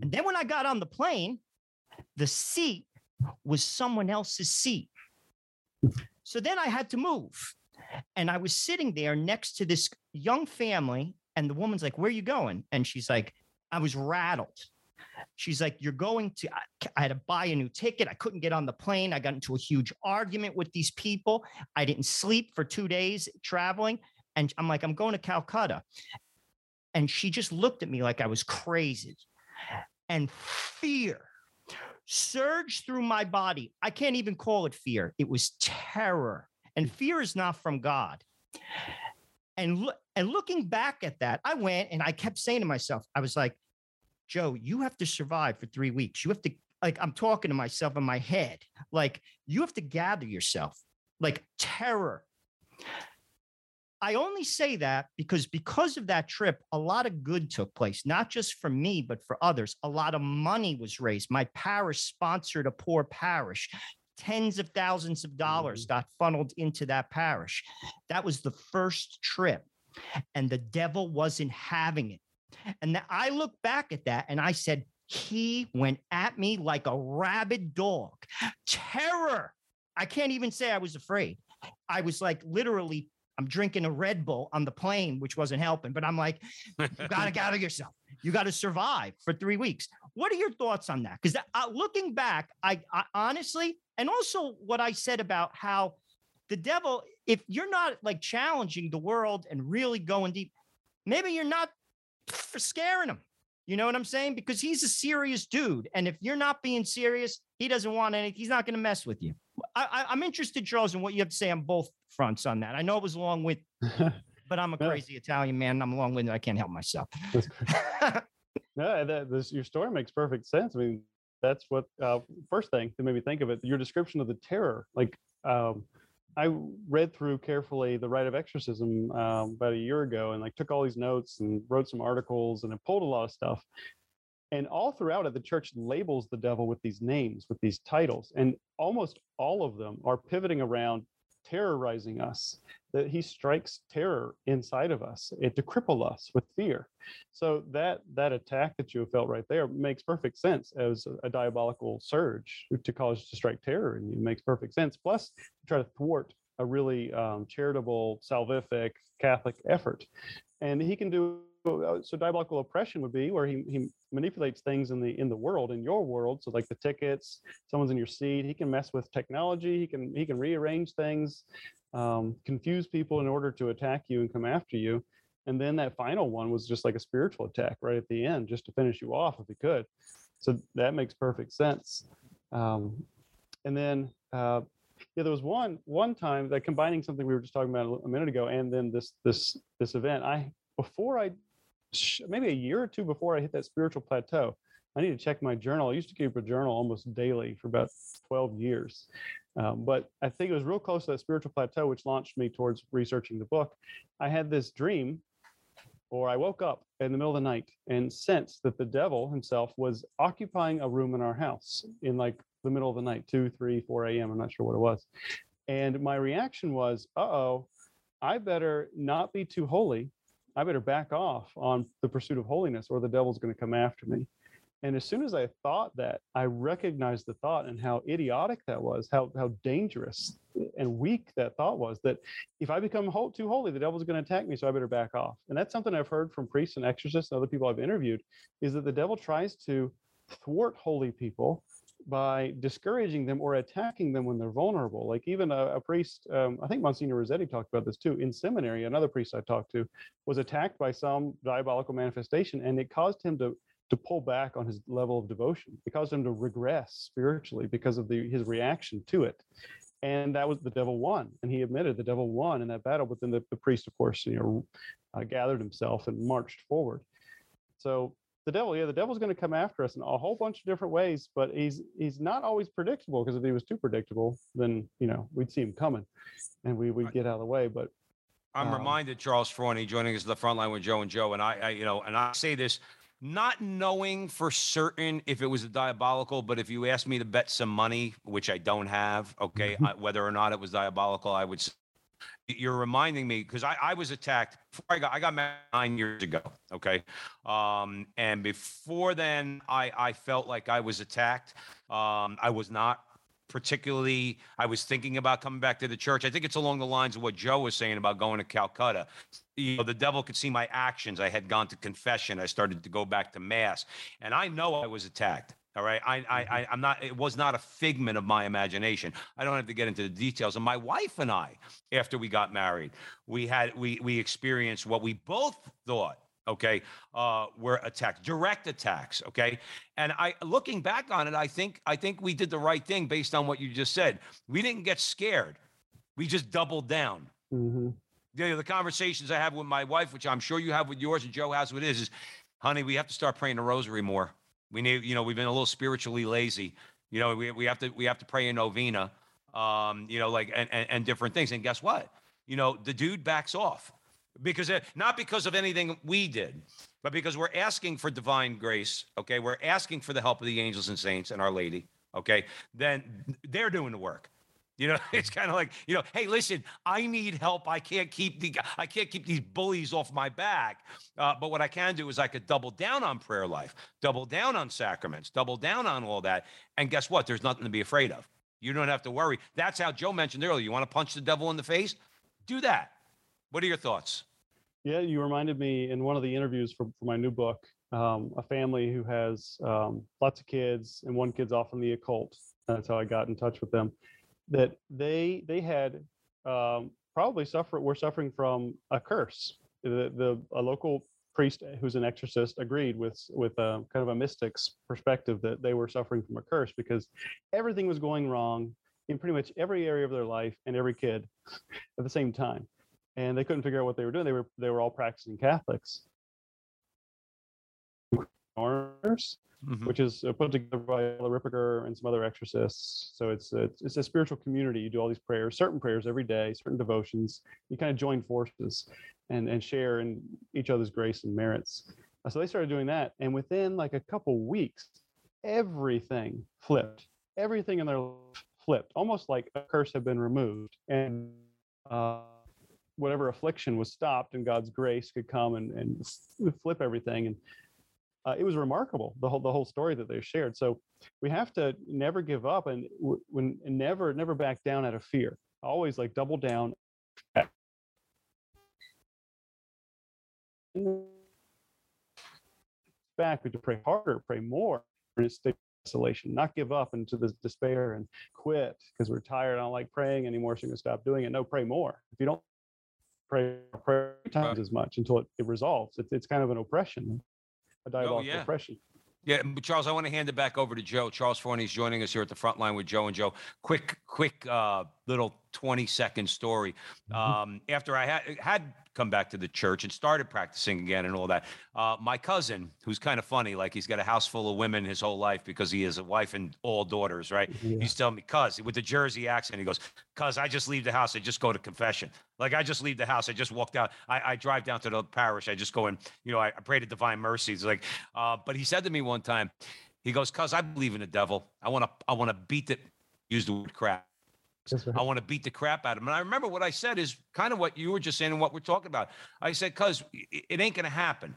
And then when I got on the plane, the seat was someone else's seat. So then I had to move. And I was sitting there next to this young family. And the woman's like, Where are you going? And she's like, I was rattled. She's like, You're going to, I had to buy a new ticket. I couldn't get on the plane. I got into a huge argument with these people. I didn't sleep for two days traveling. And I'm like, I'm going to Calcutta. And she just looked at me like I was crazy. And fear surged through my body. I can't even call it fear, it was terror. And fear is not from God. And, lo- and looking back at that, I went and I kept saying to myself, I was like, Joe, you have to survive for three weeks. You have to, like, I'm talking to myself in my head, like, you have to gather yourself, like, terror. I only say that because because of that trip, a lot of good took place, not just for me, but for others. A lot of money was raised. My parish sponsored a poor parish. Tens of thousands of dollars mm-hmm. got funneled into that parish. That was the first trip. And the devil wasn't having it. And I look back at that and I said, he went at me like a rabid dog. Terror. I can't even say I was afraid. I was like literally, I'm drinking a Red Bull on the plane, which wasn't helping, but I'm like, you got to gather yourself. You got to survive for three weeks. What are your thoughts on that? Because uh, looking back, I, I honestly, and also what I said about how the devil, if you're not like challenging the world and really going deep, maybe you're not for scaring him. You know what I'm saying? Because he's a serious dude. And if you're not being serious, he doesn't want any, he's not going to mess with you. I, am interested, Charles, in what you have to say on both fronts on that. I know it was long with, but I'm a crazy Italian man. I'm long winded. I can't help myself. no, that, this, your story makes perfect sense. I mean, that's what, uh, first thing that made me think of it, your description of the terror, like, um, I read through carefully the rite of exorcism um, about a year ago and like took all these notes and wrote some articles and I pulled a lot of stuff. And all throughout it, the church labels the devil with these names, with these titles, and almost all of them are pivoting around terrorizing us. That he strikes terror inside of us, it to cripple us with fear. So that that attack that you felt right there makes perfect sense as a, a diabolical surge to cause to strike terror, and it makes perfect sense. Plus, to try to thwart a really um, charitable, salvific Catholic effort. And he can do so diabolical oppression would be where he, he manipulates things in the in the world in your world. So like the tickets someone's in your seat he can mess with technology he can he can rearrange things um, confuse people in order to attack you and come after you. And then that final one was just like a spiritual attack right at the end just to finish you off if he could. So that makes perfect sense. Um, and then uh, yeah, there was one one time that combining something we were just talking about a, a minute ago, and then this this this event. I before I maybe a year or two before I hit that spiritual plateau, I need to check my journal. I used to keep a journal almost daily for about 12 years. Um, but I think it was real close to that spiritual plateau, which launched me towards researching the book. I had this dream, or I woke up in the middle of the night and sensed that the devil himself was occupying a room in our house in like the middle of the night, 2, 3, 4 a.m. I'm not sure what it was. And my reaction was, uh oh, I better not be too holy. I better back off on the pursuit of holiness, or the devil's going to come after me. And as soon as I thought that, I recognized the thought and how idiotic that was, how, how dangerous and weak that thought was that if I become too holy, the devil's going to attack me, so I better back off. And that's something I've heard from priests and exorcists and other people I've interviewed is that the devil tries to thwart holy people by discouraging them or attacking them when they're vulnerable. Like even a, a priest, um, I think Monsignor Rossetti talked about this too. In seminary, another priest I talked to was attacked by some diabolical manifestation, and it caused him to to pull back on his level of devotion. It caused him to regress spiritually because of the, his reaction to it. And that was the devil won. And he admitted the devil won in that battle. But then the, the priest, of course, you know, uh, gathered himself and marched forward. So the devil, yeah, the devil's going to come after us in a whole bunch of different ways, but he's he's not always predictable because if he was too predictable, then you know we'd see him coming, and we would get out of the way. But I'm um, reminded Charles Fraune joining us at the front line with Joe and Joe, and I, I, you know, and I say this not knowing for certain if it was a diabolical, but if you asked me to bet some money, which I don't have, okay. I, whether or not it was diabolical, I would. You're reminding me because I, I was attacked. Before I got I got married nine years ago, okay, um, and before then I I felt like I was attacked. Um, I was not particularly. I was thinking about coming back to the church. I think it's along the lines of what Joe was saying about going to Calcutta you know, the devil could see my actions. I had gone to confession. I started to go back to mass, and I know I was attacked. All right, I, I, I, I'm not. It was not a figment of my imagination. I don't have to get into the details. And my wife and I, after we got married, we had we we experienced what we both thought. Okay, uh, were attacks, direct attacks. Okay, and I, looking back on it, I think I think we did the right thing based on what you just said. We didn't get scared. We just doubled down mhm. you know, the conversations I have with my wife, which I'm sure you have with yours and Joe has with his, is, honey, we have to start praying the rosary more. We need, you know, we've been a little spiritually lazy. You know, we, we have to we have to pray a novena, um, you know, like and, and and different things. And guess what? You know, the dude backs off because it, not because of anything we did, but because we're asking for divine grace. Okay, we're asking for the help of the angels and saints and Our Lady. Okay, then they're doing the work. You know, it's kind of like, you know, hey, listen, I need help. I can't keep the I can't keep these bullies off my back. Uh, but what I can do is I could double down on prayer life, double down on sacraments, double down on all that. And guess what? There's nothing to be afraid of. You don't have to worry. That's how Joe mentioned earlier. You want to punch the devil in the face? Do that. What are your thoughts? Yeah, you reminded me in one of the interviews for, for my new book, um, a family who has um, lots of kids and one kid's off in the occult. That's how I got in touch with them. That they they had um, probably suffer were suffering from a curse. The, the a local priest who's an exorcist agreed with with a, kind of a mystic's perspective that they were suffering from a curse because everything was going wrong in pretty much every area of their life and every kid at the same time and they couldn't figure out what they were doing. They were they were all practicing Catholics. Mhm. which is uh, put together by Ella Ripperger and some other exorcists. So it's it's it's a spiritual community. You do all these prayers, certain prayers every day, certain devotions. You kind of join forces and and share in each other's grace and merits. Uh, So they started doing that, and within like a couple weeks, everything flipped. Everything in their life flipped, almost like a curse had been removed, and uh, whatever affliction was stopped, and God's grace could come and and flip everything. And uh, it was remarkable the whole the whole story that they shared. So we have to never give up and when and never never back down out of fear. Always like double down. Back, we to pray harder, pray more, and stay isolation, not give up into the despair and quit because we're tired. I don't like praying anymore, so I'm gonna stop doing it. No, pray more. If you don't pray, pray times as much until it, it resolves. It's, it's kind of an oppression, a diabolical yeah. oppression. Yeah, but Charles, I want to hand it back over to Joe. Charles Fraune is joining us here at the front line with Joe and Joe. Quick, quick uh, little 20 second story. Um, after I had, had come back to the church and started practicing again and all that, uh, my cousin, who's kind of funny, like he's got a house full of women his whole life because he has a wife and all daughters, right? Yeah. He's telling me, cuz, with the Jersey accent, he goes, cuz, I just leave the house. I just go to confession. Like I just leave the house. I just walked out. I, I drive down to the parish. I just go and, you know, I, I pray to divine mercy. It's like, uh, but he said to me one time, he goes, cuz I believe in the devil. I want to, I want to beat the, use the word crap. I want to beat the crap out of him. And I remember what I said is kind of what you were just saying and what we're talking about. I said, cuz it, ain't going to happen.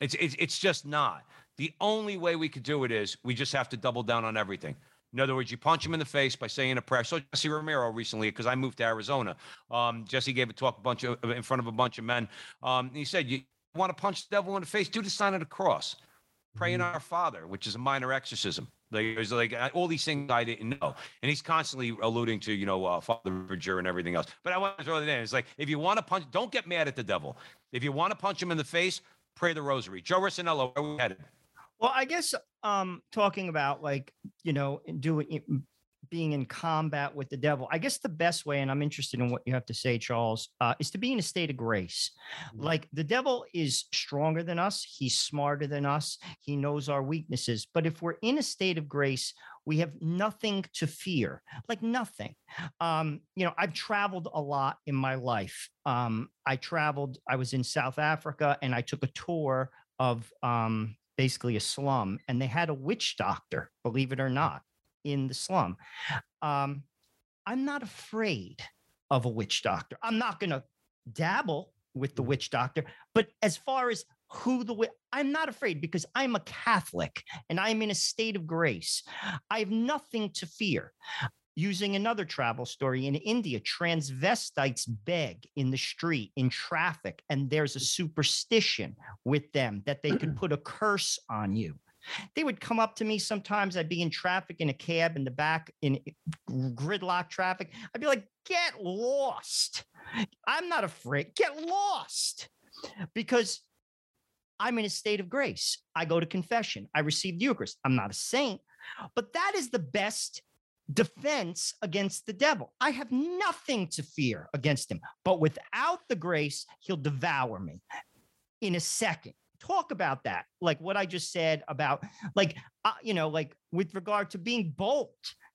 It's, it's, it's just not. The only way we could do it is we just have to double down on everything. In other words, you punch him in the face by saying a prayer. So Jesse Romero recently, because I moved to Arizona, um, Jesse gave a talk a bunch of in front of a bunch of men. Um, he said, "You want to punch the devil in the face? Do the sign of the cross. Pray in our Father, which is a minor exorcism. Like, there's like uh, all these things I didn't know, and he's constantly alluding to, you know, uh, Father Ripperger and everything else. But I want to throw that in. It's like if you want to punch, don't get mad at the devil. If you want to punch him in the face, pray the Rosary. Joe Rissanello, where we headed? Well, I guess um talking about like, you know, doing it- being in combat with the devil. I guess the best way and I'm interested in what you have to say Charles, uh, is to be in a state of grace. Like the devil is stronger than us, he's smarter than us, he knows our weaknesses, but if we're in a state of grace, we have nothing to fear. Like nothing. Um, you know, I've traveled a lot in my life. Um, I traveled, I was in South Africa and I took a tour of um basically a slum and they had a witch doctor believe it or not in the slum. Um i'm not afraid of a witch doctor. I'm not going to dabble with the witch doctor but as far as who the i'm not afraid because i'm a catholic and i'm in a state of grace. I have nothing to fear. Using another travel story in India, transvestites beg in the street, in traffic, and there's a superstition with them that they could put a curse on you. They would come up to me sometimes. I'd be in traffic in a cab in the back in gridlock traffic. I'd be like, get lost. I'm not afraid. Get lost. Because I'm in a state of grace. I go to confession. I receive the Eucharist. I'm not a saint, but that is the best defense against the devil. I have nothing to fear against him, but without the grace, he'll devour me in a second. Talk about that, like what I just said about, like, uh, you know, like with regard to being bold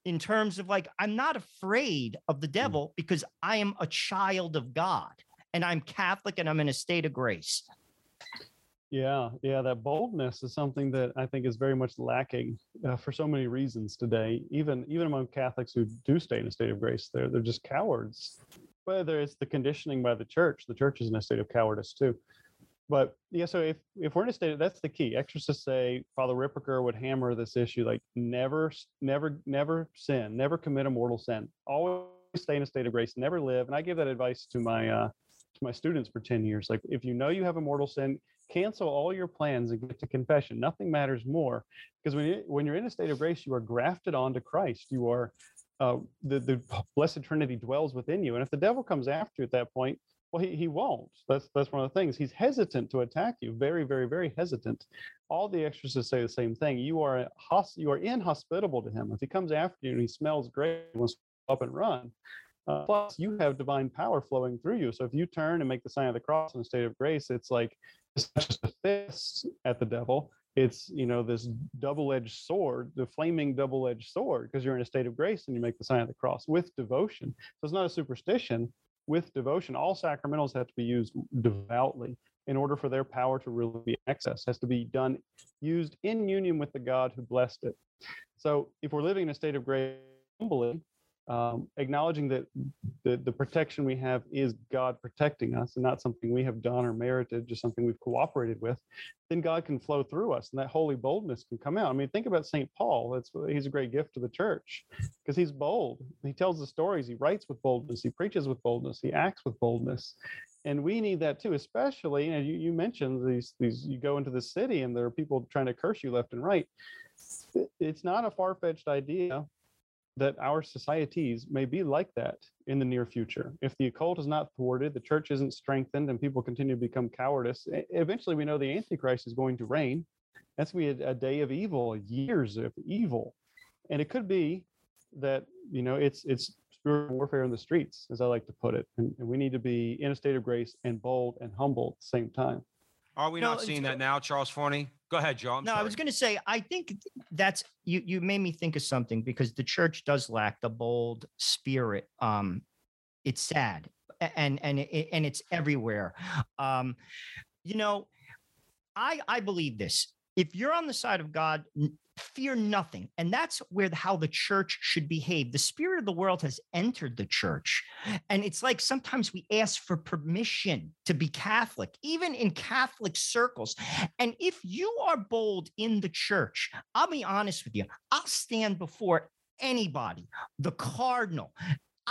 in terms of like, I'm not afraid of the devil because I am a child of God and I'm Catholic and I'm in a state of grace. Yeah, yeah, that boldness is something that I think is very much lacking uh, for so many reasons today. Even even among Catholics who do stay in a state of grace, they're they're just cowards. Whether it's the conditioning by the church, the church is in a state of cowardice too. But yeah, so if if we're in a state, that's the key. Exorcists say Father Ripperger would hammer this issue like never, never, never sin, never commit a mortal sin. Always stay in a state of grace, never live. And I give that advice to my uh, to my students for ten years. Like if you know you have a mortal sin, cancel all your plans and get to confession. Nothing matters more because when you, when you're in a state of grace, you are grafted onto Christ. You are uh, the the blessed Trinity dwells within you. And if the devil comes after you at that point, well, he, he won't. That's that's one of the things. He's hesitant to attack you. Very, very, very hesitant. All the exorcists say the same thing. You are you are inhospitable to him. If he comes after you and he smells great, he wants to up and run. Uh, plus, you have divine power flowing through you. So if you turn and make the sign of the cross in a state of grace, it's like it's not just a fist at the devil. It's you know this double-edged sword, the flaming double-edged sword, because you're in a state of grace and you make the sign of the cross with devotion. So it's not a superstition. With devotion, all sacramentals have to be used devoutly in order for their power to really be accessed. Has to be done used in union with the God who blessed it. So if we're living in a state of grace humbly, um, acknowledging that the, the protection we have is God protecting us and not something we have done or merited, just something we've cooperated with, then God can flow through us and that holy boldness can come out. I mean, think about St. Paul. That's he's a great gift to the church because he's bold. He tells the stories, he writes with boldness, he preaches with boldness, he acts with boldness. And we need that too, especially, you know, you, you mentioned these these you go into the city and there are people trying to curse you left and right. It's not a far-fetched idea that our societies may be like that in the near future. If the occult is not thwarted, the church isn't strengthened, and people continue to become cowardice, eventually we know the Antichrist is going to reign. That's gonna be a, a day of evil, years of evil, and it could be that you know it's it's spiritual warfare in the streets, as I like to put it, and, and we need to be in a state of grace and bold and humble at the same time. Are we No, not seeing that now, Charles Fraune? Go ahead, Joe. I'm no, sorry. I was going to say, I think that's you. You made me think of something because the church does lack the bold spirit. Um, it's sad, and and and it's everywhere. Um, you know, I I believe this. If you're on the side of God, fear nothing, and that's where the, how the church should behave. The spirit of the world has entered the church, and it's like sometimes we ask for permission to be Catholic, even in Catholic circles. And if you are bold in the church, I'll be honest with you, I'll stand before anybody, the cardinal.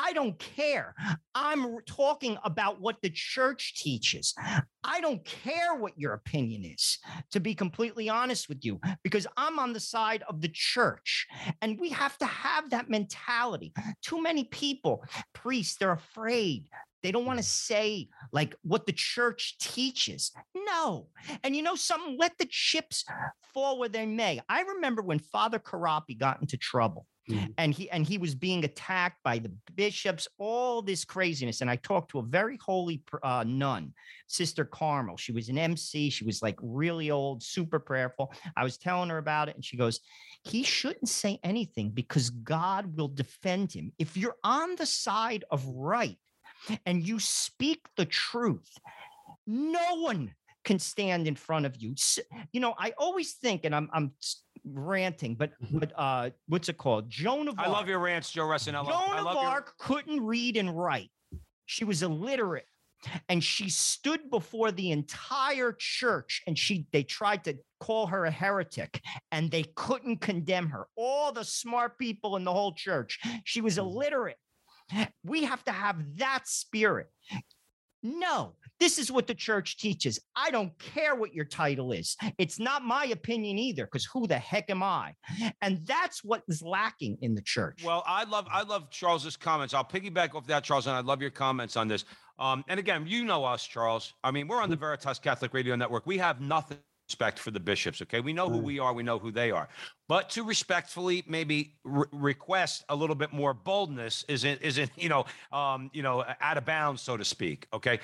I don't care. I'm talking about what the church teaches. I don't care what your opinion is, to be completely honest with you, because I'm on the side of the church. And we have to have that mentality. Too many people, priests, they're afraid. They don't want to say like what the church teaches. No. And you know something? Let the chips fall where they may. I remember when Father Corapi got into trouble Mhm. and he and he was being attacked by the bishops, all this craziness. And I talked to a very holy uh, nun, Sister Carmel. She was an MC. She was like really old, super prayerful. I was telling her about it, and she goes, "He shouldn't say anything because God will defend him. If you're on the side of right." and you speak the truth, no one can stand in front of you. You know, I always think, and I'm I'm ranting, but but uh, what's it called? Joan of I Arc. love your rants, Joe Resinello. Joan I of love your- Arc couldn't read and write. She was illiterate. And she stood before the entire church and she they tried to call her a heretic and they couldn't condemn her. All the smart people in the whole church. She was illiterate. We have to have that spirit. No, this is what the church teaches. I don't care what your title is. It's not my opinion either, because who the heck am I? And that's what is lacking in the church. Well, I love I love Charles's comments. I'll piggyback off that, Charles, and I love your comments on this. Um, and again, you know us, Charles. I mean, we're on the Veritas Catholic Radio Network. We have nothing respect for the bishops. Okay, we know who Mm. we are. We know who they are. But to respectfully maybe re- request a little bit more boldness isn't isn't you know um, you know out of bounds, so to speak. Okay,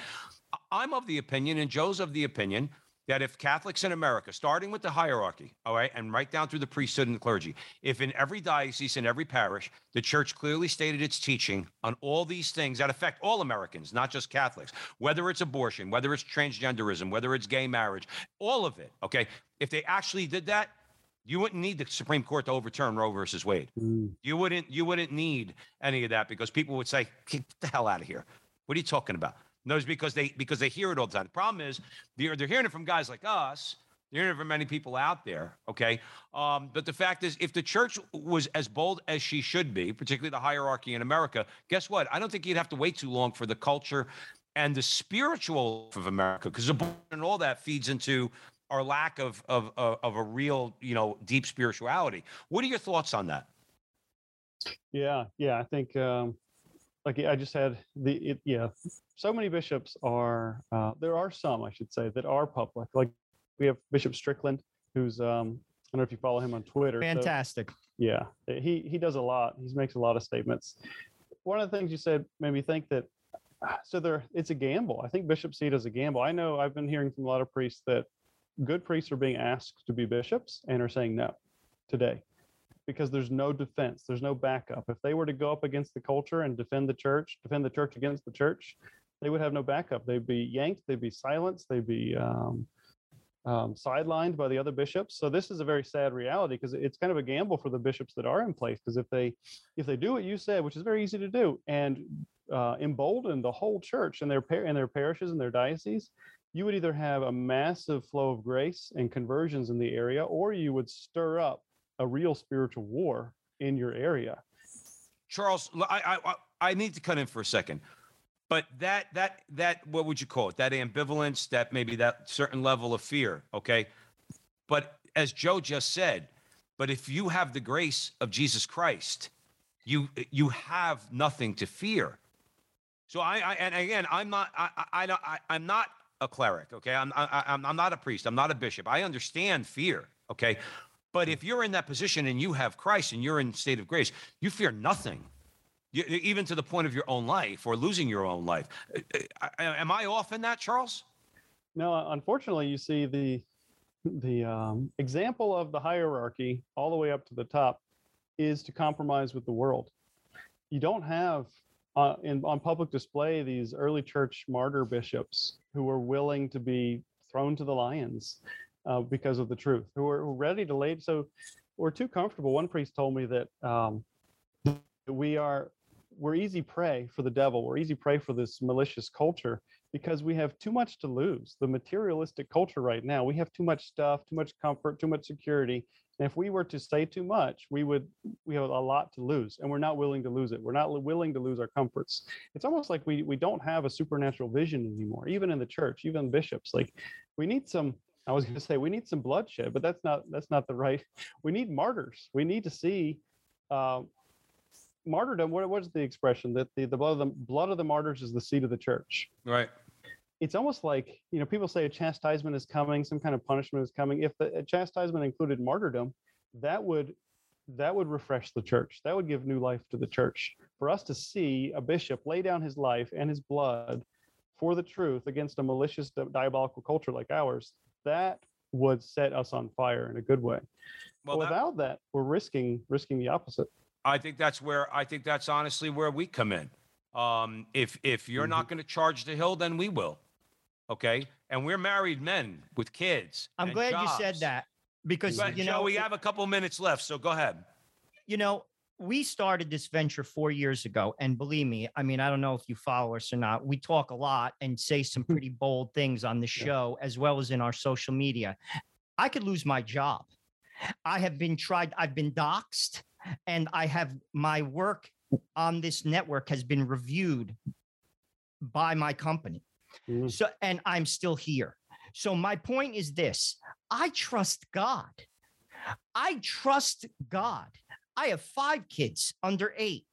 I'm of the opinion, and Joe's of the opinion that if Catholics in America, starting with the hierarchy, all right, and right down through the priesthood and the clergy, if in every diocese, in every parish, the church clearly stated its teaching on all these things that affect all Americans, not just Catholics, whether it's abortion, whether it's transgenderism, whether it's gay marriage, all of it, okay, if they actually did that, you wouldn't need the Supreme Court to overturn Roe versus Wade. Mm. You wouldn't you wouldn't need any of that because people would say, "Get the hell out of here." What are you talking about? No, it's because they because they hear it all the time. The problem is they're they're hearing it from guys like us. They're hearing it from many people out there. Okay, um, but the fact is, if the church was as bold as she should be, particularly the hierarchy in America, guess what? I don't think you'd have to wait too long for the culture and the spiritual of America, because and all that feeds into our lack of, of of of a real, you know, deep spirituality. What are your thoughts on that? Yeah, yeah. I think um, like I just had the it, yeah. So many bishops are uh, there are some I should say that are public. Like we have Bishop Strickland, who's um, I don't know if you follow him on Twitter. so- Fantastic. yeah, he he does a lot. He makes a lot of statements. One of the things you said made me think that ah, so there it's a gamble. I think bishop seat is a gamble. I know I've been hearing from a lot of priests that good priests are being asked to be bishops and are saying no today because there's no defense, there's no backup. If they were to go up against the culture and defend the church, defend the church against the church, they would have no backup. They'd be yanked, they'd be silenced, they'd be um, um, sidelined by the other bishops. So this is a very sad reality because it's kind of a gamble for the bishops that are in place. Because if they if they do what you said, which is very easy to do, and uh, embolden the whole church and their par- and their parishes and their dioceses, you would either have a massive flow of grace and conversions in the area, or you would stir up a real spiritual war in your area. Charles, I, I, I need to cut in for a second, but that that that what would you call it? That ambivalence, that maybe that certain level of fear. Okay, but as Joe just said, but if you have the grace of Jesus Christ, you you have nothing to fear. So I, I and again, I'm not I I, I i'm not a cleric. Okay, I'm I, I'm I'm not a priest. I'm not a bishop. I understand fear. Okay, but if you're in that position and you have Christ and you're in state of grace, you fear nothing. Even to the point of your own life or losing your own life. Uh, uh, Am I off in that, Charles? No, unfortunately, you see the the um, example of the hierarchy all the way up to the top is to compromise with the world. You don't have uh, in, on public display these early church martyr bishops who were willing to be thrown to the lions uh, because of the truth, who were ready to lay. So we're too comfortable. One priest told me that um, we are we're easy prey for the devil. We're easy prey for this malicious culture because we have too much to lose. The materialistic culture right now, we have too much stuff, too much comfort, too much security. And if we were to say too much, we would we have a lot to lose, and we're not willing to lose it. We're not willing to lose our comforts. It's almost like we we don't have a supernatural vision anymore, even in the church, even bishops. Like we need some. I was going to say we need some bloodshed, but that's not that's not the right. We need martyrs. We need to see uh, martyrdom. What was the expression that the, the blood of the blood of the martyrs is the seed of the church? Right. It's almost like you know people say a chastisement is coming, some kind of punishment is coming. If the chastisement included martyrdom, that would that would refresh the church. That would give new life to the church. For us to see a bishop lay down his life and his blood for the truth against a malicious, diabolical culture like ours, that would set us on fire in a good way. Well, that, without that, we're risking risking the opposite. I think that's where I think that's honestly where we come in. Um, if if you're mm-hmm. not going to charge the hill, then we will. Okay, and we're married men with kids. I'm glad jobs. you said that because but, you know Joe, we have a couple minutes left, so go ahead. You know, we started this venture four years ago, and believe me, I mean, I don't know if you follow us or not. We talk a lot and say some pretty bold things on the show as well as in our social media. I could lose my job. I have been tried. I've been doxxed and I have my work on this network has been reviewed by my company. Mm. So, and I'm still here. So, my point is this I trust God. I trust God. I have five kids under eight.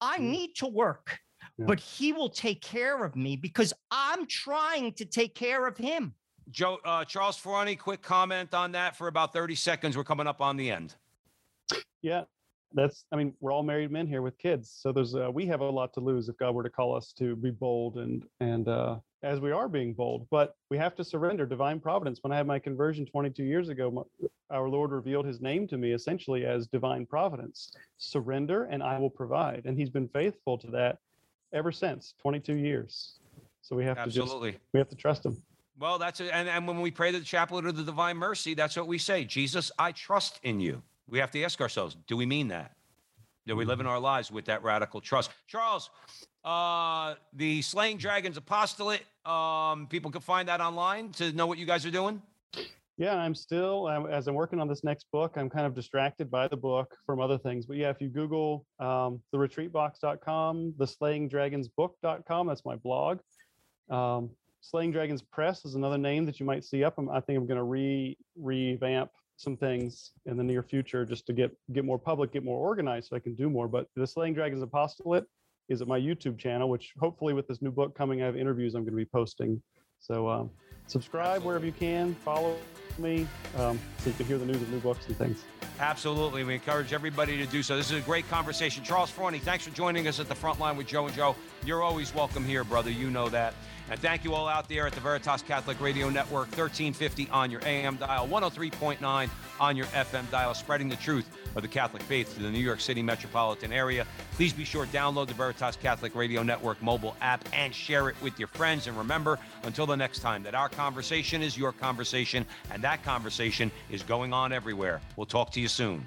I mm. need to work, yeah. but He will take care of me because I'm trying to take care of Him. Joe, uh, Charles Fraune, quick comment on that for about 30 seconds. We're coming up on the end. Yeah, that's i mean we're all married men here with kids so there's uh, we have a lot to lose if god were to call us to be bold and and uh, as we are being bold. But we have to surrender divine providence. When i had my conversion 22 years ago my, our lord revealed his name to me essentially as divine providence. Surrender and i will provide. And he's been faithful to that ever since 22 years. So we have Absolutely. to just we have to trust him. Well that's it and, and when we pray to the chaplet of the divine mercy that's what we say jesus i trust in you we have to ask ourselves do we mean that? Do we live in mm-hmm. our lives with that radical trust? Charles, uh, the Slaying Dragons Apostolate, um, people can find that online to know what you guys are doing? Yeah, I'm still, as I'm working on this next book, I'm kind of distracted by the book from other things. But yeah, if you Google um, the retreatbox.com, the slayingdragonsbook.com, that's my blog. Um, Slaying Dragons Press is another name that you might see up. I think I'm going to re revamp some things in the near future just to get get more public, get more organized, so I can do more. But the Slaying Dragons Apostolate is at my YouTube channel, which hopefully with this new book coming, I have interviews I'm going to be posting. So um, subscribe wherever you can, follow me, um, so you can hear the news of new books and things. Absolutely. We encourage everybody to do so. This is a great conversation. Charles Fraune, thanks for joining us at the front line with Joe and Joe. You're always welcome here, brother. You know that. And thank you all out there at the Veritas Catholic Radio Network, 1350 on your AM dial, 103.9 on your FM dial, spreading the truth of the Catholic faith to the New York City metropolitan area. Please be sure to download the Veritas Catholic Radio Network mobile app and share it with your friends. And remember, until the next time, that our conversation is your conversation, and that conversation is going on everywhere. We'll talk to you soon.